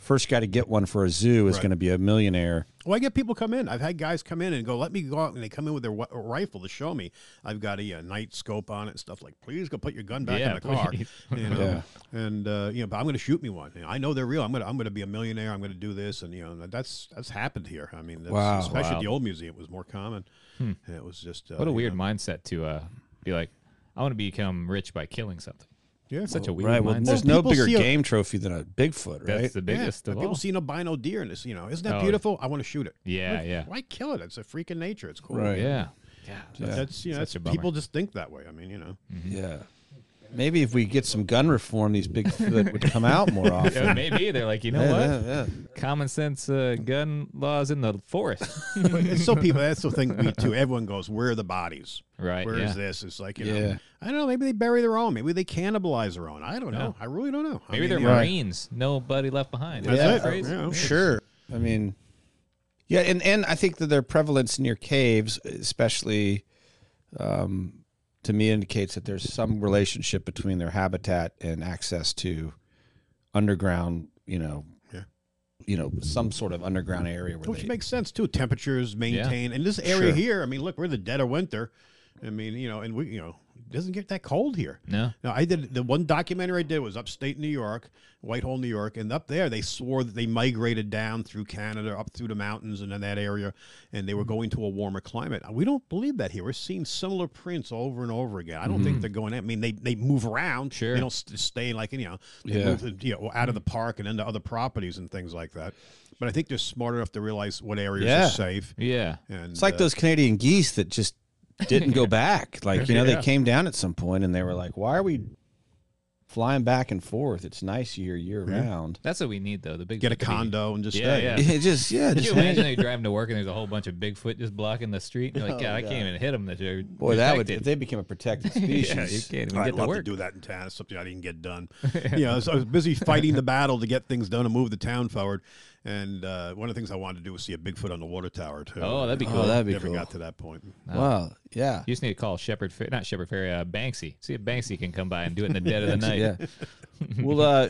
first guy to get one for a zoo is Right. going to be a millionaire. Well, I get people come in. I've had guys come in and go, "Let me go out," and they come in with their wi- rifle to show me. I've got a, uh night scope on it and stuff. Like, please go put your gun back Yeah, in the car. You know? Yeah. And uh, you know, but I'm going to shoot me one. You know, I know they're real. I'm going to I'm going to be a millionaire. I'm going to do this, and you know, that's that's happened here. I mean, that's, Wow. especially Wow. at the old museum, it was more common. And it was just uh, What a weird know, mindset to uh, be like, I want to become rich by killing something. Yeah, Such a weird right. Well, mindset. there's Well, no people bigger see a- game trophy than a Bigfoot, right? That's the yeah. biggest of People all. see an albino deer, and this, you know, isn't that Oh. beautiful? I want to shoot it. Yeah, Like, yeah. Why kill it? It's a freak of nature. It's cool. Right. Yeah. Yeah. But That's you know, Such that's, a bummer. people just think that way. I mean, you know. Mm-hmm. Yeah. Maybe if we get some gun reform, these Bigfoot would come out more often. Yeah, maybe they're like, you know Yeah, what? yeah, yeah. Common sense uh, gun laws in the forest. But it's so people. That's the thing. Me too. Everyone goes, "Where are the bodies? right. Where is yeah. this?" It's like you know. Yeah. I don't know. Maybe they bury their own. Maybe they cannibalize their own. I don't know. I really don't know. I Maybe mean, they're you know, Marines. Nobody left behind. That's Is that it. the phrase? Yeah. Sure. I mean, yeah, and, and I think that their prevalence near caves, especially, um, to me, indicates that there's some relationship between their habitat and access to underground. You know, Yeah. you know, some sort of underground area where Which they. makes sense too. Temperatures maintained in this area Sure. here. I mean, look, we're the dead of winter. I mean, you know, and we, you know, doesn't get that cold here. No. Now, I did the one documentary I did was upstate New York, Whitehall, New York, and up there they swore that they migrated down through Canada, up through the mountains and in that area, and they were mm-hmm. going to a warmer climate. We don't believe that here. We're seeing similar prints over and over again. I don't think mm-hmm. they're going. I mean, they they move around. Sure. They don't stay like you know, they Yeah. move, you know, out of the mm-hmm. park and into other properties and things like that. But I think they're smart enough to realize what areas Yeah. are safe. Yeah. And It's like uh, those Canadian geese that just didn't go back. Like you know, Yeah. they came down at some point and they were like, "Why are we flying back and forth? It's nice year year round." That's what we need, though. The big get a condo and just Yeah, stay. yeah. It just yeah, Could just you imagine you're driving to work and there's a whole bunch of Bigfoot just blocking the street? You're like, Oh, God, I can't even hit them. That they're Boy, that would if they became a protected species. yeah, you can't even I'd get love to work. do that in town. It's something I didn't get done. you know, so I was busy fighting the battle to get things done and move the town forward. And uh, one of the things I wanted to do was see a Bigfoot on the water tower too. Oh, that'd be Oh, cool. that'd be Never cool. got to that point. Wow, yeah. You just need to call Shepard, Fer- not Shepard Fairey, uh, Banksy. See if Banksy can come by and do it in the dead of the night. Yeah. well, uh,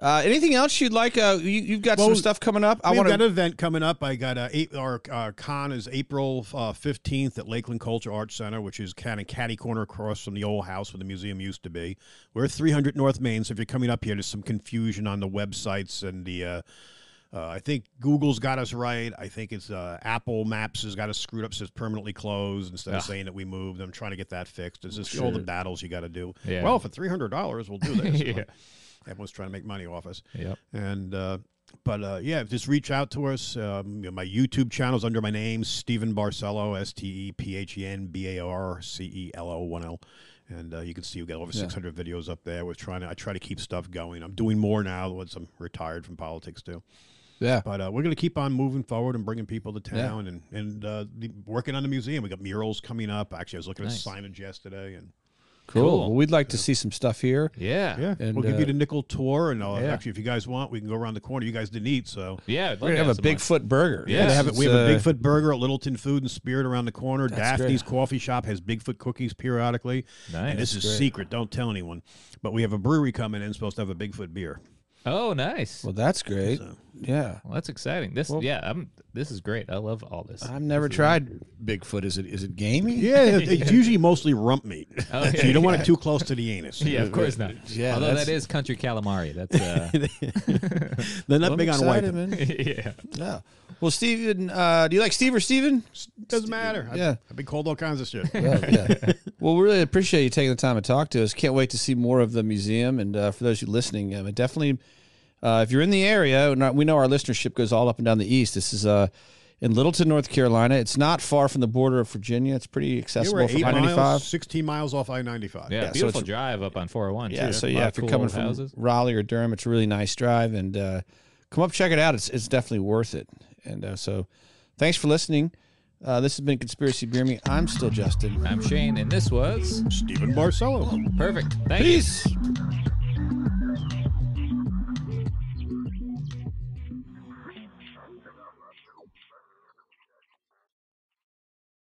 uh, anything else you'd like? Uh, you, you've got some stuff coming up. I want got to. an event coming up. I got a eight, our uh, con is April uh, fifteenth at Lakeland Culture Arts Center, which is kind of catty corner across from the old house where the museum used to be. We're 300 North Main, so if you're coming up here, there's some confusion on the websites and the. Uh, I think Google's got us right. I think it's uh, Apple Maps has got us screwed up, says permanently closed instead of Ah. saying that we moved. I'm trying to get that fixed. It's just all the battles you got to do. Yeah. Well, for three hundred dollars, we'll do this. Yeah. Everyone's trying to make money off us. Yep. And uh, but uh, yeah, just reach out to us. Um, you know, my YouTube channel is under my name, Stephen Barcelo, S T E P H E N B A R C E L O one L. And uh, you can see we've got over 600 videos up there. We're trying to. I try to keep stuff going. I'm doing more now once I'm retired from politics too. Yeah. But uh, we're going to keep on moving forward and bringing people to town and and uh, the, working on the museum. We got murals coming up. Actually, I was looking Nice. at signage yesterday, and Cool. Cool. Well, we'd like to see some stuff here. Yeah. yeah, And, we'll give you uh, the nickel tour. And uh, yeah. actually, if you guys want, we can go around the corner. You guys didn't eat, so Yeah. We're gonna have a some lunch. Bigfoot burger. Yeah. Have it. We have a It's, uh, Bigfoot burger at Littleton Food and Spirit around the corner. That's Daphne's great. Coffee Shop has Bigfoot cookies periodically. Nice. And this is Great. secret. Don't tell anyone. But we have a brewery coming in, supposed to have a Bigfoot beer. Oh, nice. Well, that's great. So- Yeah. Well, that's exciting. This, Well- yeah, I'm. This is great. I love all this. I've never tried Bigfoot. Is it is it gamey? Yeah, it's usually mostly rump meat. Oh, so you don't want it too close to the anus. yeah, of course not. Yeah, Although that's- country calamari. That's uh, They're not Well, I'm big on white. man. yeah. Yeah. Well, Stephen, uh, do you like Steve or Stephen? Doesn't matter. I've, Yeah. I've been called all kinds of shit. Yeah, yeah. well, we really appreciate you taking the time to talk to us. Can't wait to see more of the museum. And uh, for those of you listening, um, definitely, uh, if you're in the area, we know our listenership goes all up and down the east. This is uh, in Littleton, North Carolina. It's not far from the border of Virginia. It's pretty accessible from eight I miles, 95. 16 miles off I-95. Yeah, Yeah, so beautiful it's- drive up on 401. Yeah, too. so yeah, if you're cool coming from houses. Raleigh or Durham, it's a really nice drive, and uh, come up check it out. It's it's definitely worth it. And uh, so, thanks for listening. Uh, this has been Conspiracy Beer Me. I'm still Justin. I'm Shane, and this was Stephen Barcelo. perfect. Thank you. Peace.